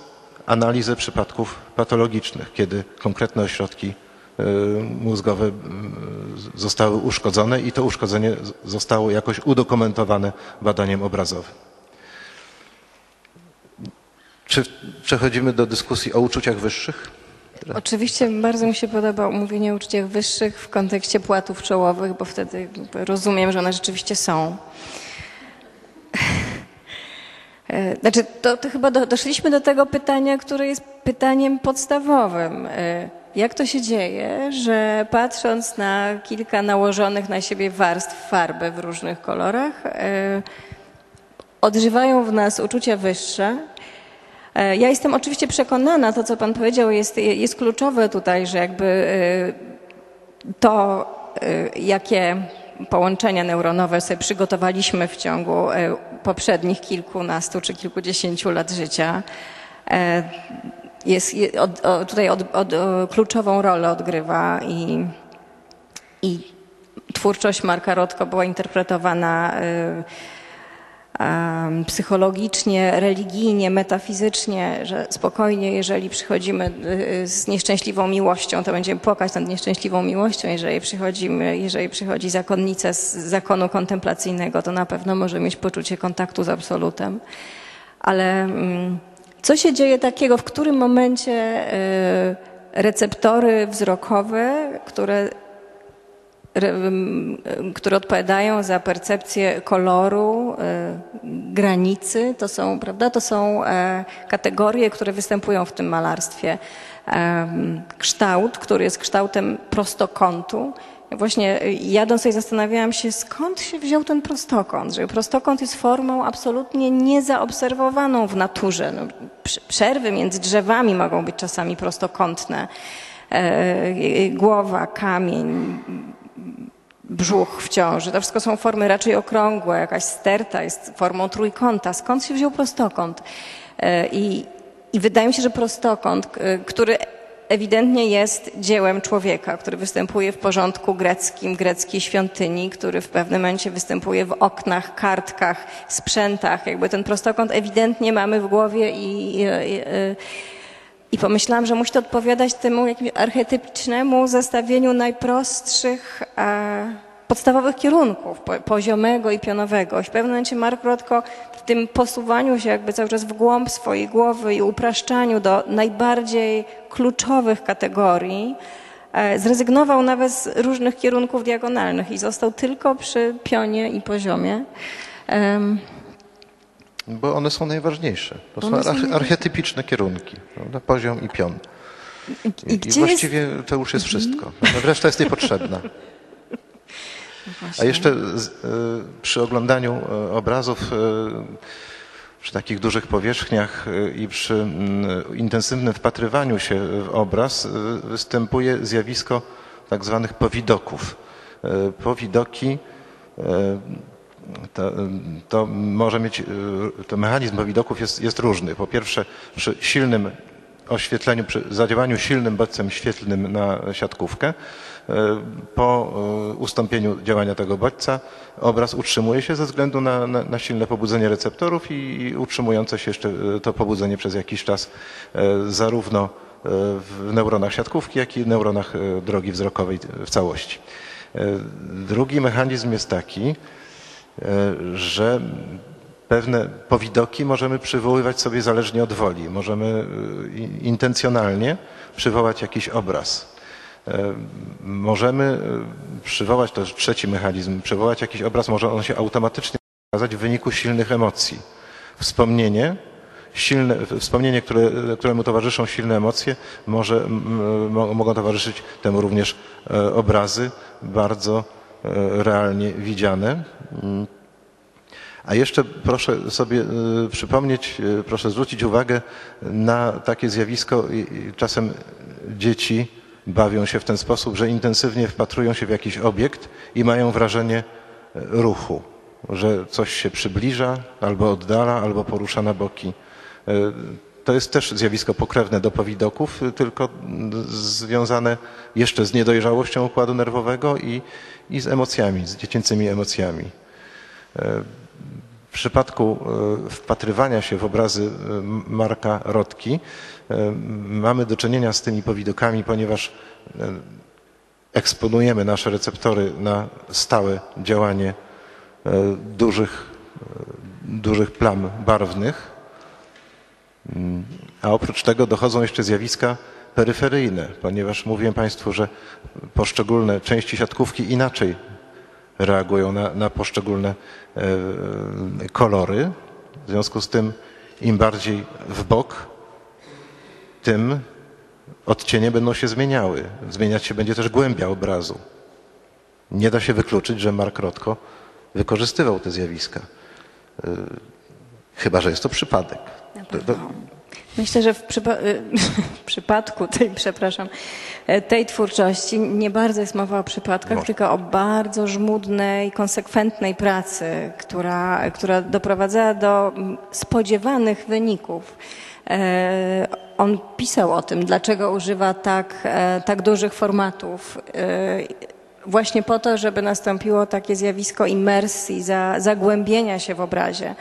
analizę przypadków patologicznych, kiedy konkretne ośrodki mózgowe zostały uszkodzone i to uszkodzenie zostało jakoś udokumentowane badaniem obrazowym. Czy przechodzimy do dyskusji o uczuciach wyższych? Oczywiście bardzo mi się podoba mówienie o uczuciach wyższych w kontekście płatów czołowych, bo wtedy rozumiem, że one rzeczywiście są. Znaczy, to, to chyba do, doszliśmy do tego pytania, które jest pytaniem podstawowym. E, Jak to się dzieje, że patrząc na kilka nałożonych na siebie warstw farby w różnych kolorach, e, odżywają w nas uczucia wyższe, Ja jestem oczywiście przekonana, to co Pan powiedział jest, jest kluczowe tutaj, że jakby e, to, e, jakie połączenia neuronowe sobie przygotowaliśmy w ciągu e, poprzednich kilkunastu czy kilkudziesięciu lat życia, e, jest, je- od, o, tutaj od, od, kluczową rolę odgrywa i, i twórczość Marka Rotko była interpretowana e, em, psychologicznie, religijnie, metafizycznie, że spokojnie, jeżeli przychodzimy y, z nieszczęśliwą miłością, to będziemy płakać nad nieszczęśliwą miłością. Jeżeli przychodzimy, jeżeli przychodzi zakonnica z zakonu kontemplacyjnego, to na pewno może mieć poczucie kontaktu z absolutem. Ale mm, co się dzieje takiego, w którym momencie y, receptory wzrokowe, które które odpowiadają za percepcję koloru, e, granicy. To są, prawda, to są e, kategorie, które występują w tym malarstwie. Kształt, który jest kształtem prostokątu. Właśnie y, jadąc tutaj zastanawiałam się, skąd się wziął ten prostokąt, że prostokąt jest formą absolutnie niezaobserwowaną w naturze. No, prze- przerwy między drzewami mogą być czasami prostokątne. E, głowa, kamień, brzuch w ciąży. To wszystko są formy raczej okrągłe, jakaś sterta jest formą trójkąta. Skąd się wziął prostokąt? E, I, i wydaje mi się, że prostokąt, który ewidentnie jest dziełem człowieka, który występuje w porządku greckim, greckiej świątyni, który w pewnym momencie występuje w oknach, kartkach, sprzętach. Jakby ten prostokąt ewidentnie mamy w głowie i, i, i, i pomyślałam, że musi to odpowiadać temu jakimś archetypicznemu zestawieniu najprostszych e, podstawowych kierunków, po, poziomego i pionowego. I w pewnym momencie Mark Rothko w tym posuwaniu się jakby cały czas w głąb swojej głowy i upraszczaniu do najbardziej kluczowych kategorii, e, zrezygnował nawet z różnych kierunków diagonalnych i został tylko przy pionie i poziomie. Bo one są najważniejsze. To są archetypiczne kierunki. Prawda? Poziom i pion. I, I, I gdzie jest... właściwie to już jest wszystko. No, Reszta jest niepotrzebna. A jeszcze y, przy oglądaniu y, obrazów y, przy takich dużych powierzchniach i przy intensywnym wpatrywaniu się w obraz występuje zjawisko tak zwanych powidoków. Powidoki to, to może mieć, y, to mechanizm powidoków jest, jest różny. Po pierwsze przy silnym oświetleniu, przy zadziałaniu silnym bodźcem świetlnym na siatkówkę, y, po y, ustąpieniu działania tego bodźca obraz utrzymuje się ze względu na, na, na silne pobudzenie receptorów i, i utrzymujące się jeszcze to pobudzenie przez jakiś czas zarówno w neuronach siatkówki, jak i neuronach y, drogi wzrokowej w całości. Drugi mechanizm jest taki, że pewne powidoki możemy przywoływać sobie zależnie od woli. Możemy e, intencjonalnie przywołać jakiś obraz. E, Możemy e, przywołać, to jest trzeci mechanizm, przywołać jakiś obraz, może on się automatycznie okazać w wyniku silnych emocji. Wspomnienie, silne, wspomnienie które, któremu towarzyszą silne emocje, może, mogą towarzyszyć temu również e, obrazy bardzo e, realnie widziane. Mm. A jeszcze proszę sobie y, przypomnieć, y, proszę zwrócić uwagę na takie zjawisko. Czasem dzieci bawią się w ten sposób, że intensywnie wpatrują się w jakiś obiekt i mają wrażenie ruchu, że coś się przybliża, albo oddala, albo porusza na boki. To jest też zjawisko pokrewne do powidoków, y, tylko związane jeszcze z niedojrzałością układu nerwowego i, i z emocjami, z dziecięcymi emocjami. W przypadku e, wpatrywania się w obrazy e, Marka Rotki e, mamy do czynienia z tymi powidokami, ponieważ e, eksponujemy nasze receptory na stałe działanie e, dużych, e, dużych plam barwnych, a oprócz tego dochodzą jeszcze zjawiska peryferyjne, ponieważ mówiłem Państwu, że poszczególne części siatkówki inaczej reagują na, na poszczególne e, kolory. W związku z tym im bardziej w bok, tym odcienie będą się zmieniały. Zmieniać się będzie też głębia obrazu. Nie da się wykluczyć, że Mark Rotko wykorzystywał te zjawiska. E, Chyba, że jest to przypadek. To, to, Myślę, że w, przypa- y, w przypadku tej, przepraszam, e, tej twórczości nie bardzo jest mowa o przypadkach, Może. tylko o bardzo żmudnej, konsekwentnej pracy, która, która doprowadzała do mm, spodziewanych wyników. E, On pisał o tym, dlaczego używa tak, e, tak dużych formatów. Właśnie po to, żeby nastąpiło takie zjawisko imersji, za, zagłębienia się w obrazie.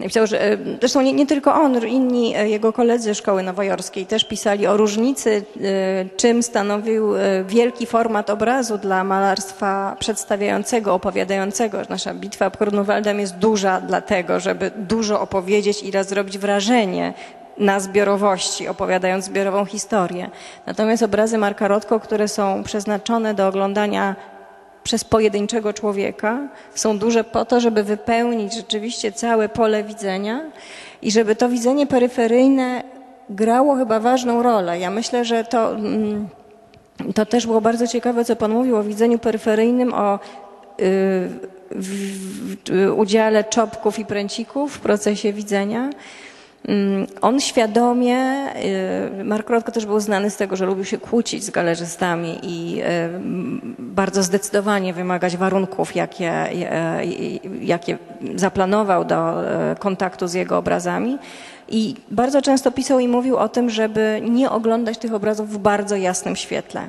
Napisał, że e, zresztą nie, nie tylko on, inni e, jego koledzy szkoły nowojorskiej też pisali o różnicy, e, czym stanowił wielki format obrazu dla malarstwa przedstawiającego, opowiadającego. Nasza bitwa pod Grunwaldem jest duża dlatego, żeby dużo opowiedzieć i raz zrobić wrażenie na zbiorowości, opowiadając zbiorową historię. Natomiast obrazy Marka Rotko, które są przeznaczone do oglądania przez pojedynczego człowieka, są duże po to, żeby wypełnić rzeczywiście całe pole widzenia i żeby to widzenie peryferyjne grało chyba ważną rolę. Ja myślę, że to, mm, to też było bardzo ciekawe, co Pan mówił o widzeniu peryferyjnym, o y, w, w, udziale czopków i pręcików w procesie widzenia. Mm, On świadomie, y, Mark Rothko też był znany z tego, że lubił się kłócić z galerzystami i y, bardzo zdecydowanie wymagać warunków, jakie, y, jakie zaplanował do kontaktu z jego obrazami. I bardzo często pisał i mówił o tym, żeby nie oglądać tych obrazów w bardzo jasnym świetle.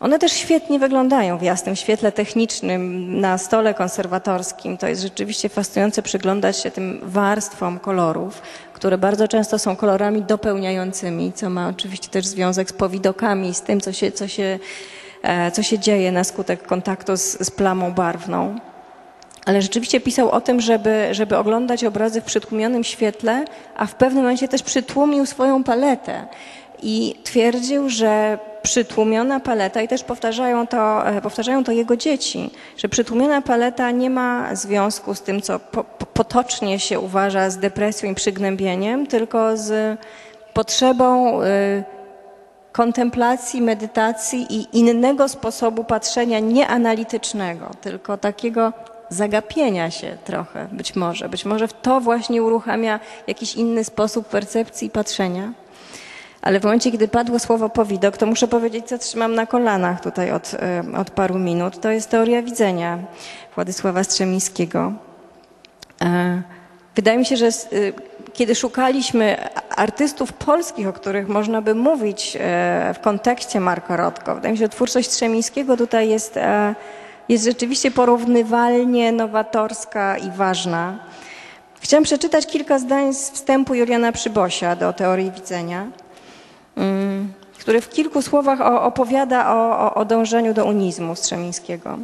One też świetnie wyglądają w jasnym świetle technicznym na stole konserwatorskim. To jest rzeczywiście fascynujące przyglądać się tym warstwom kolorów, które bardzo często są kolorami dopełniającymi, co ma oczywiście też związek z powidokami, z tym, co się, co się, e, co się dzieje na skutek kontaktu z, z plamą barwną. Ale rzeczywiście pisał o tym, żeby, żeby oglądać obrazy w przytłumionym świetle, a w pewnym momencie też przytłumił swoją paletę. I twierdził, że przytłumiona paleta, i też powtarzają to, e, powtarzają to jego dzieci, że przytłumiona paleta nie ma związku z tym, co po, po, potocznie się uważa z depresją i przygnębieniem, tylko z potrzebą y, kontemplacji, medytacji i innego sposobu patrzenia, nieanalitycznego, tylko takiego zagapienia się trochę, być może. Być może to właśnie uruchamia jakiś inny sposób percepcji i patrzenia. Ale w momencie, kiedy padło słowo powidok, to muszę powiedzieć, co trzymam na kolanach tutaj od, e, od paru minut. To jest teoria widzenia Władysława Strzemińskiego. E, Wydaje mi się, że y, kiedy szukaliśmy artystów polskich, o których można by mówić e, w kontekście Marka Rotko, wydaje mi się, że twórczość Strzemińskiego tutaj jest, e, jest rzeczywiście porównywalnie nowatorska i ważna. Chciałam przeczytać kilka zdań z wstępu Juliana Przybosia do teorii widzenia, który w kilku słowach opowiada o, o, o dążeniu do unizmu Strzemińskiego.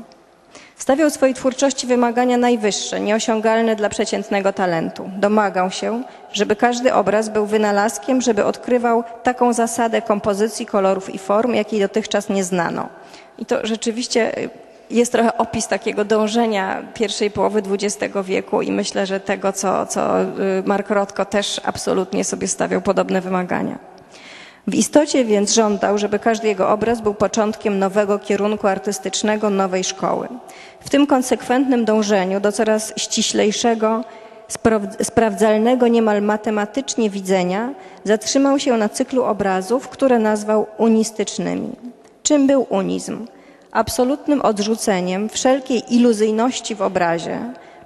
Stawiał swojej twórczości wymagania najwyższe, nieosiągalne dla przeciętnego talentu. Domagał się, żeby każdy obraz był wynalazkiem, żeby odkrywał taką zasadę kompozycji, kolorów i form, jakiej dotychczas nie znano. I to rzeczywiście jest trochę opis takiego dążenia pierwszej połowy XX wieku i myślę, że tego, co, co y, Mark Rothko też absolutnie sobie stawiał podobne wymagania. W istocie więc żądał, żeby każdy jego obraz był początkiem nowego kierunku artystycznego, nowej szkoły. W tym konsekwentnym dążeniu do coraz ściślejszego, spraw- sprawdzalnego niemal matematycznie widzenia zatrzymał się na cyklu obrazów, które nazwał unistycznymi. Czym był unizm? Absolutnym odrzuceniem wszelkiej iluzyjności w obrazie,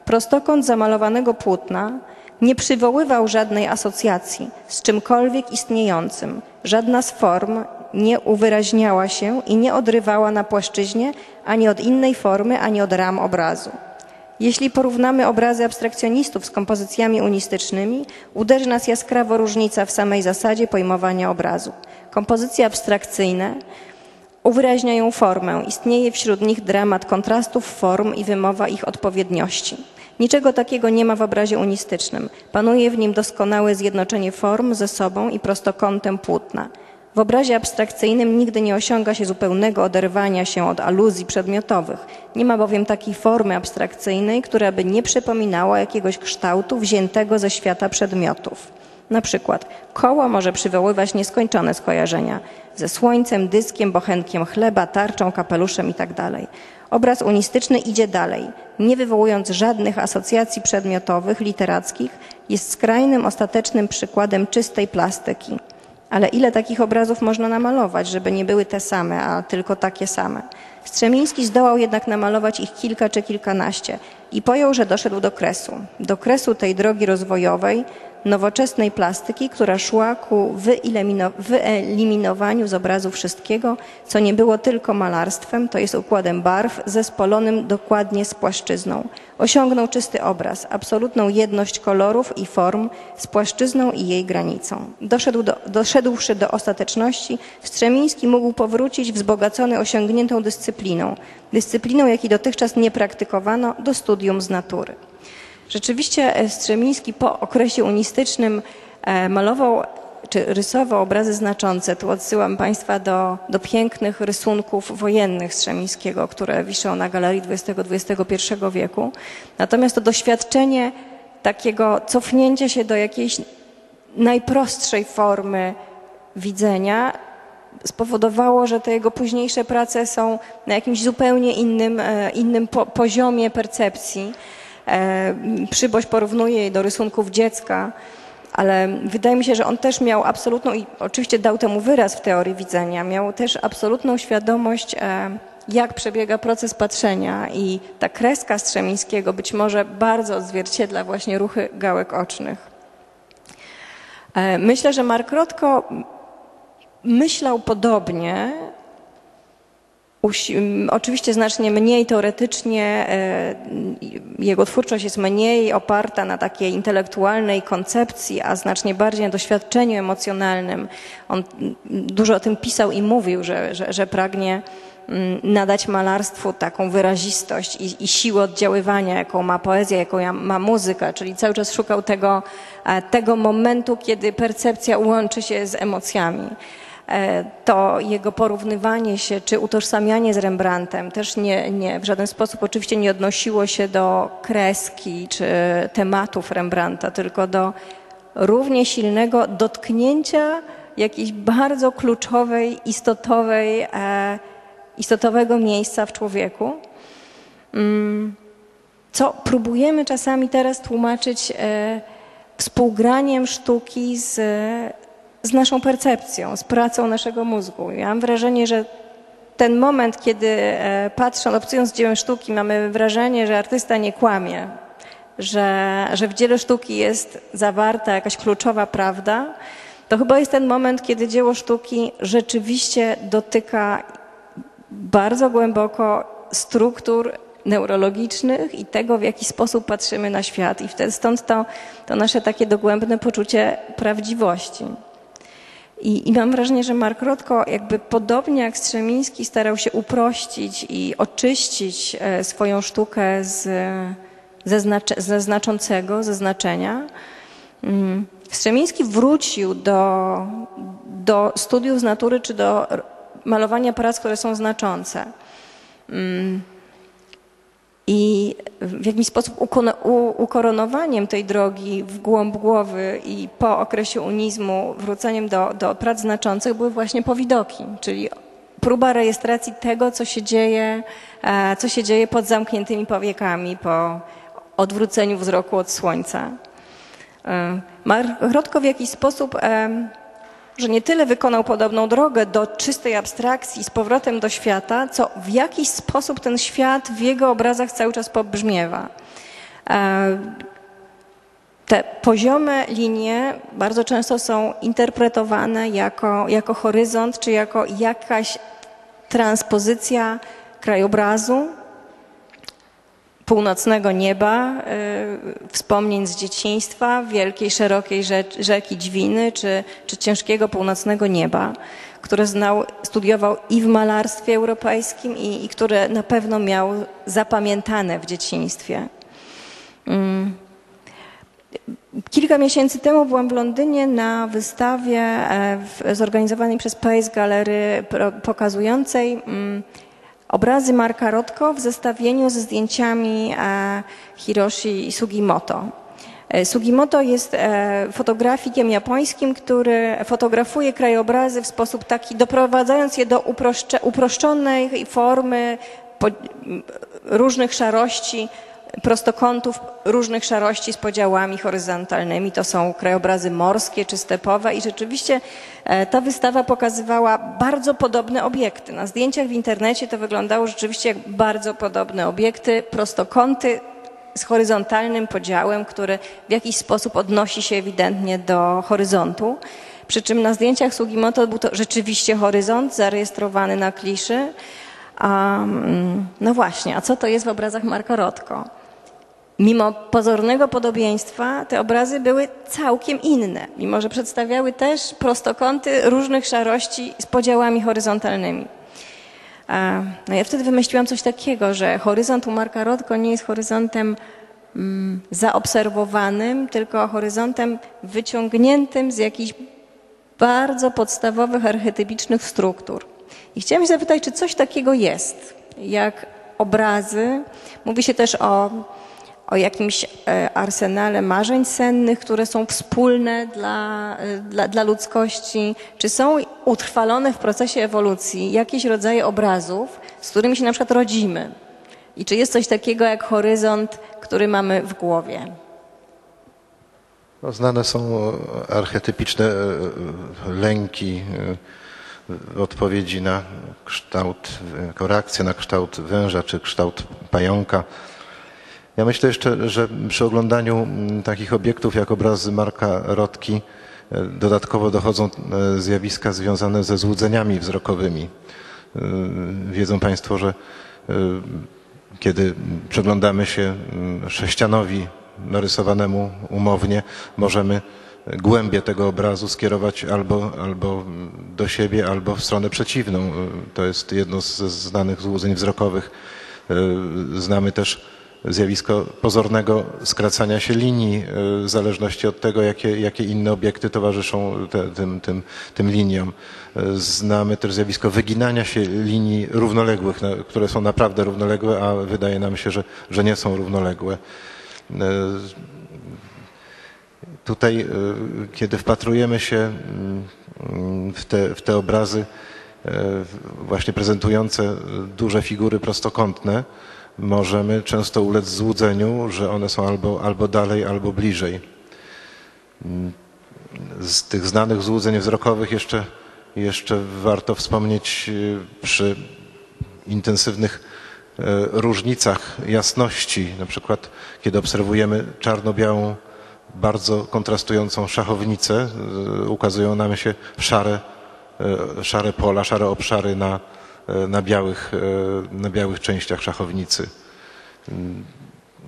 prostokąt zamalowanego płótna, nie przywoływał żadnej asocjacji z czymkolwiek istniejącym. Żadna z form nie uwyraźniała się i nie odrywała na płaszczyźnie ani od innej formy, ani od ram obrazu. Jeśli porównamy obrazy abstrakcjonistów z kompozycjami unistycznymi, uderzy nas jaskrawo różnica w samej zasadzie pojmowania obrazu. Kompozycje abstrakcyjne uwyraźniają formę. Istnieje wśród nich dramat kontrastów form i wymowa ich odpowiedniości. Niczego takiego nie ma w obrazie unistycznym. Panuje w nim doskonałe zjednoczenie form ze sobą i prostokątem płótna. W obrazie abstrakcyjnym nigdy nie osiąga się zupełnego oderwania się od aluzji przedmiotowych. Nie ma bowiem takiej formy abstrakcyjnej, która by nie przypominała jakiegoś kształtu wziętego ze świata przedmiotów. Na przykład koło może przywoływać nieskończone skojarzenia ze słońcem, dyskiem, bochenkiem chleba, tarczą, kapeluszem itd. Obraz unistyczny idzie dalej. Nie wywołując żadnych asocjacji przedmiotowych, literackich, jest skrajnym, ostatecznym przykładem czystej plastyki. Ale ile takich obrazów można namalować, żeby nie były te same, a tylko takie same? Strzemiński zdołał jednak namalować ich kilka czy kilkanaście i pojął, że doszedł do kresu. Do kresu tej drogi rozwojowej, nowoczesnej plastyki, która szła ku wyelimino- wyeliminowaniu z obrazu wszystkiego, co nie było tylko malarstwem, to jest układem barw zespolonym dokładnie z płaszczyzną. Osiągnął czysty obraz, absolutną jedność kolorów i form z płaszczyzną i jej granicą. Doszedł do, doszedłszy do ostateczności, Strzemiński mógł powrócić wzbogacony osiągniętą dyscypliną, dyscypliną, jakiej dotychczas nie praktykowano, do studium z natury. Rzeczywiście e, Strzemiński po okresie unistycznym e, malował czy rysował obrazy znaczące. Tu odsyłam Państwa do, do pięknych rysunków wojennych Strzemińskiego, które wiszą na galerii XX-XXI wieku. Natomiast to doświadczenie takiego cofnięcia się do jakiejś najprostszej formy widzenia spowodowało, że te jego późniejsze prace są na jakimś zupełnie innym, e, innym po, poziomie percepcji. E, Przyboś porównuje je do rysunków dziecka, ale wydaje mi się, że on też miał absolutną, i oczywiście dał temu wyraz w teorii widzenia, miał też absolutną świadomość, e, jak przebiega proces patrzenia i ta kreska Strzemińskiego być może bardzo odzwierciedla właśnie ruchy gałek ocznych. E, Myślę, że Mark Rothko myślał podobnie, oczywiście znacznie mniej teoretycznie, e, jego twórczość jest mniej oparta na takiej intelektualnej koncepcji, a znacznie bardziej na doświadczeniu emocjonalnym. On dużo o tym pisał i mówił, że, że, że pragnie nadać malarstwu taką wyrazistość i, i siłę oddziaływania, jaką ma poezja, jaką ja- ma muzyka, czyli cały czas szukał tego, e, tego momentu, kiedy percepcja łączy się z emocjami. E, To jego porównywanie się czy utożsamianie z Rembrandtem też nie, nie, w żaden sposób oczywiście nie odnosiło się do kreski czy tematów Rembrandta, tylko do równie silnego dotknięcia jakiejś bardzo kluczowej, istotowej, e, istotowego miejsca w człowieku, mm, co próbujemy czasami teraz tłumaczyć e, współgraniem sztuki z, z naszą percepcją, z pracą naszego mózgu. Ja mam wrażenie, że ten moment, kiedy e, patrząc, obcując dziełem sztuki, mamy wrażenie, że artysta nie kłamie, że, że w dziele sztuki jest zawarta jakaś kluczowa prawda, to chyba jest ten moment, kiedy dzieło sztuki rzeczywiście dotyka bardzo głęboko struktur neurologicznych i tego, w jaki sposób patrzymy na świat. I wtedy stąd to, to nasze takie dogłębne poczucie prawdziwości. I, I mam wrażenie, że Mark Rothko jakby podobnie jak Strzemiński starał się uprościć i oczyścić e, swoją sztukę z, ze, znacze, ze znaczącego, ze znaczenia. Mm. Strzemiński wrócił do, do studiów z natury czy do malowania prac, które są znaczące. I w jakiś sposób ukoronowaniem tej drogi w głąb głowy i po okresie unizmu wróceniem do, do prac znaczących były właśnie powidoki, czyli próba rejestracji tego, co się dzieje, e, co się dzieje pod zamkniętymi powiekami po odwróceniu wzroku od słońca. E, Mark Rothko w jakiś sposób że nie tyle wykonał podobną drogę do czystej abstrakcji z powrotem do świata, co w jakiś sposób ten świat w jego obrazach cały czas pobrzmiewa. E, Te poziome linie bardzo często są interpretowane jako, jako horyzont, czy jako jakaś transpozycja krajobrazu, północnego nieba, y, wspomnień z dzieciństwa, wielkiej, szerokiej rzeki Dźwiny, czy, czy ciężkiego północnego nieba, które znał, studiował i w malarstwie europejskim, i, i które na pewno miał zapamiętane w dzieciństwie. Mm. Kilka miesięcy temu byłam w Londynie na wystawie e, zorganizowanej przez Pace Gallery pokazującej mm, obrazy Marka Rothko w zestawieniu ze zdjęciami e, Hiroshi Sugimoto. E, Sugimoto jest e, fotografikiem japońskim, który fotografuje krajobrazy w sposób taki, doprowadzając je do uproszczonej formy różnych szarości, prostokątów różnych szarości z podziałami horyzontalnymi. To są krajobrazy morskie czy stepowe i rzeczywiście e, ta wystawa pokazywała bardzo podobne obiekty. Na zdjęciach w internecie to wyglądało rzeczywiście jak bardzo podobne obiekty, prostokąty z horyzontalnym podziałem, który w jakiś sposób odnosi się ewidentnie do horyzontu. Przy czym na zdjęciach Sugimoto był to rzeczywiście horyzont zarejestrowany na kliszy. A, mm, no właśnie, a co to jest w obrazach Marka Rothko? Mimo pozornego podobieństwa, te obrazy były całkiem inne, mimo że przedstawiały też prostokąty różnych szarości z podziałami horyzontalnymi. A, No ja wtedy wymyśliłam coś takiego, że horyzont u Marka Rothko nie jest horyzontem mm, zaobserwowanym, tylko horyzontem wyciągniętym z jakichś bardzo podstawowych, archetypicznych struktur. I chciałam się zapytać, czy coś takiego jest, jak obrazy. Mówi się też o, o jakimś e, arsenale marzeń sennych, które są wspólne dla, e, dla, dla ludzkości. Czy są utrwalone w procesie ewolucji jakieś rodzaje obrazów, z którymi się na przykład rodzimy? I czy jest coś takiego jak horyzont, który mamy w głowie? No, znane są archetypiczne e, lęki, e, odpowiedzi na kształt, jako reakcję na kształt węża czy kształt pająka. Ja myślę jeszcze, że przy oglądaniu mm, takich obiektów jak obrazy Marka Rotki e, dodatkowo dochodzą zjawiska związane ze złudzeniami wzrokowymi. Wiedzą Państwo, że kiedy przeglądamy się mm, sześcianowi narysowanemu umownie, możemy głębię tego obrazu skierować albo, albo do siebie, albo w stronę przeciwną. To jest jedno z znanych złudzeń wzrokowych. Znamy też zjawisko pozornego skracania się linii w zależności od tego, jakie, jakie inne obiekty towarzyszą te, tym, tym, tym liniom. Znamy też zjawisko wyginania się linii równoległych, które są naprawdę równoległe, a wydaje nam się, że, że nie są równoległe. Tutaj, kiedy wpatrujemy się mm, w te, w te obrazy, właśnie prezentujące duże figury prostokątne, możemy często ulec złudzeniu, że one są albo, albo dalej, albo bliżej. Z tych znanych złudzeń wzrokowych jeszcze, jeszcze warto wspomnieć przy intensywnych różnicach jasności, na przykład kiedy obserwujemy czarno-białą, bardzo kontrastującą szachownicę, ukazują nam się szare, szare pola, szare obszary na, na, białych, na białych częściach szachownicy.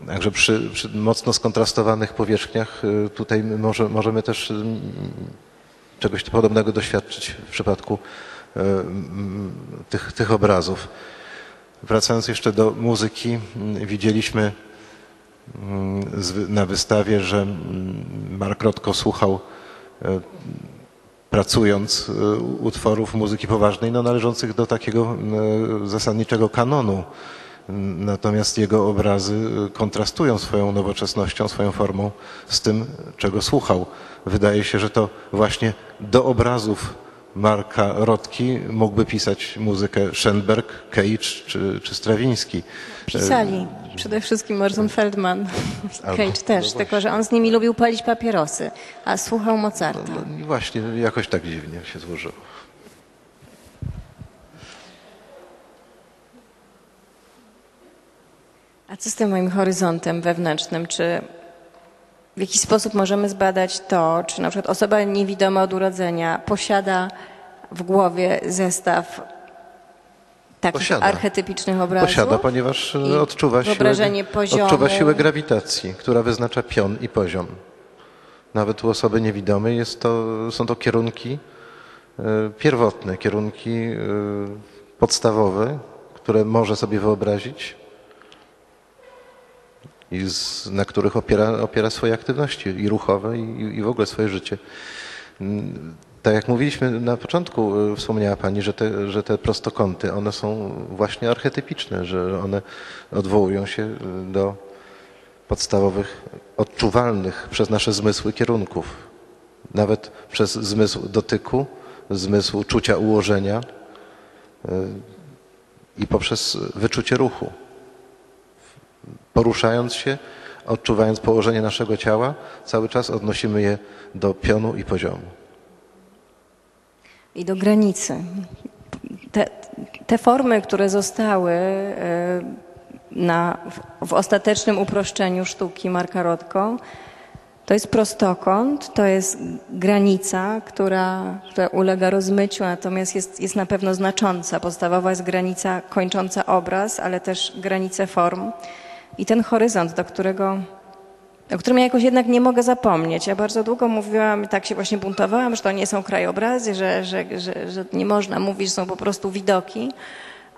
Także przy, przy mocno skontrastowanych powierzchniach tutaj może, możemy też czegoś podobnego doświadczyć w przypadku tych, tych obrazów. Wracając jeszcze do muzyki, widzieliśmy na wystawie, że Mark Rotko słuchał pracując utworów muzyki poważnej, no, należących do takiego zasadniczego kanonu. Natomiast jego obrazy kontrastują swoją nowoczesnością, swoją formą z tym, czego słuchał. Wydaje się, że to właśnie do obrazów Marka Rotki mógłby pisać muzykę Schoenberg, Cage czy, czy Strawiński. Pisali. Przede wszystkim Morton Feldman. Cage też, no tylko że on z nimi lubił palić papierosy, a słuchał Mozarta. No i właśnie, jakoś tak dziwnie się złożyło. A co z tym moim horyzontem wewnętrznym? Czy w jakiś sposób możemy zbadać to, czy na przykład osoba niewidoma od urodzenia posiada w głowie zestaw takich Posiada. archetypicznych obrazów? Posiada, ponieważ e, odczuwa siłę, poziomu. odczuwa siłę grawitacji, która wyznacza pion i poziom. Nawet u osoby niewidomej jest to, są to kierunki e, pierwotne, kierunki e, podstawowe, które może sobie wyobrazić i z, na których opiera, opiera swoje aktywności i ruchowe i, i w ogóle swoje życie. Tak jak mówiliśmy na początku, y, wspomniała Pani, że te, że te prostokąty, one są właśnie archetypiczne, że one odwołują się y, do podstawowych, odczuwalnych przez nasze zmysły kierunków. Nawet przez zmysł dotyku, zmysł czucia ułożenia y, i poprzez wyczucie ruchu. Poruszając się, odczuwając położenie naszego ciała, cały czas odnosimy je do pionu i poziomu. I do granicy. Te, te formy, które zostały e, na, w, w ostatecznym uproszczeniu sztuki Marka Rotko, to jest prostokąt, to jest granica, która, która ulega rozmyciu, natomiast jest, jest na pewno znacząca. Podstawowa jest granica kończąca obraz, ale też granice form. I ten horyzont, do którego o którym ja jakoś jednak nie mogę zapomnieć. Ja bardzo długo mówiłam, tak się właśnie buntowałam, że to nie są krajobrazy, że, że, że, że nie można mówić, że są po prostu widoki,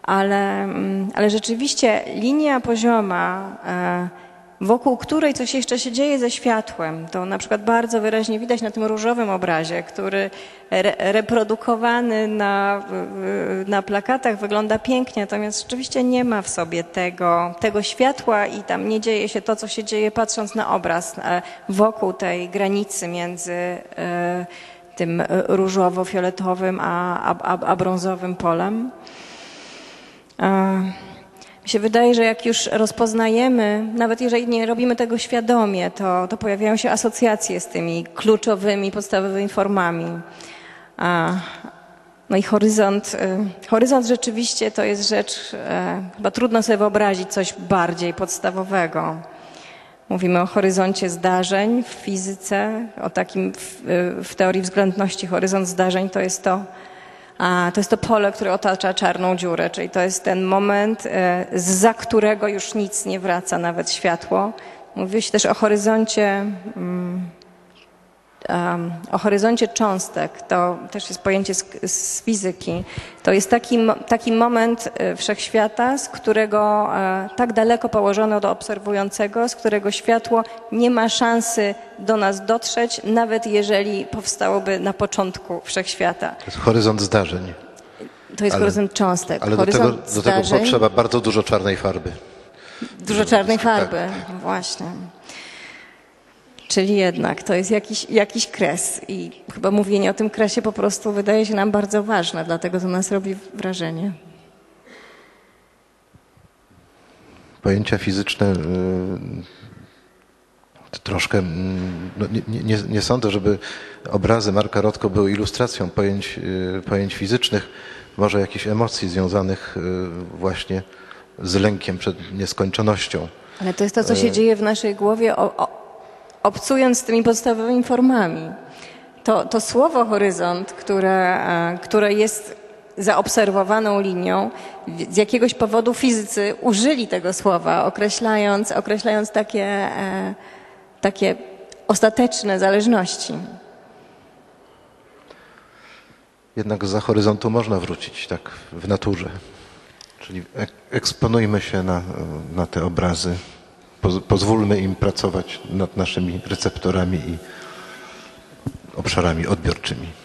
ale, mm, ale rzeczywiście linia pozioma e, wokół której coś jeszcze się dzieje ze światłem. To na przykład bardzo wyraźnie widać na tym różowym obrazie, który re, reprodukowany na, na plakatach wygląda pięknie, natomiast rzeczywiście nie ma w sobie tego, tego światła i tam nie dzieje się to, co się dzieje patrząc na obraz e, wokół tej granicy między e, tym e, różowo-fioletowym a, a, a brązowym polem. Mi się wydaje, że jak już rozpoznajemy, nawet jeżeli nie robimy tego świadomie, to, to pojawiają się asocjacje z tymi kluczowymi, podstawowymi formami. A, no i horyzont, y, horyzont rzeczywiście to jest rzecz, e, chyba trudno sobie wyobrazić coś bardziej podstawowego. Mówimy o horyzoncie zdarzeń w fizyce, o takim w, y, w teorii względności horyzont zdarzeń to jest to, to jest to pole, które otacza czarną dziurę, czyli to jest ten moment, e, za którego już nic nie wraca, nawet światło. Mówi się też o horyzoncie, mm, o horyzoncie cząstek. To też jest pojęcie z, z fizyki. To jest taki, taki moment e, wszechświata, z którego e, tak daleko położony od obserwującego, z którego światło nie ma szansy do nas dotrzeć, nawet jeżeli powstałoby na początku wszechświata. To jest horyzont zdarzeń. To jest Ale- horyzont cząstek. Ale do tego, horyzont do tego potrzeba bardzo dużo czarnej farby. dużo czarnej Tak. farby. Właśnie. Czyli jednak to jest jakiś, jakiś kres i chyba mówienie o tym kresie po prostu wydaje się nam bardzo ważne, dlatego to nas robi wrażenie. Pojęcia fizyczne y, to troszkę, mm, no nie, nie, nie sądzę, żeby obrazy Marka Rotko były ilustracją pojęć, y, pojęć fizycznych, może jakichś emocji związanych y, właśnie z lękiem przed nieskończonością. Ale to jest to, co się dzieje w naszej głowie, o, o, obcując tymi podstawowymi formami. To, to słowo horyzont, które, e, które jest zaobserwowaną linią, z jakiegoś powodu fizycy użyli tego słowa, określając, określając takie, e, takie ostateczne zależności. Jednak za horyzontu można wrócić tak w naturze. Czyli ek- eksponujmy się na, na te obrazy, pozwólmy im pracować nad naszymi receptorami i obszarami odbiorczymi.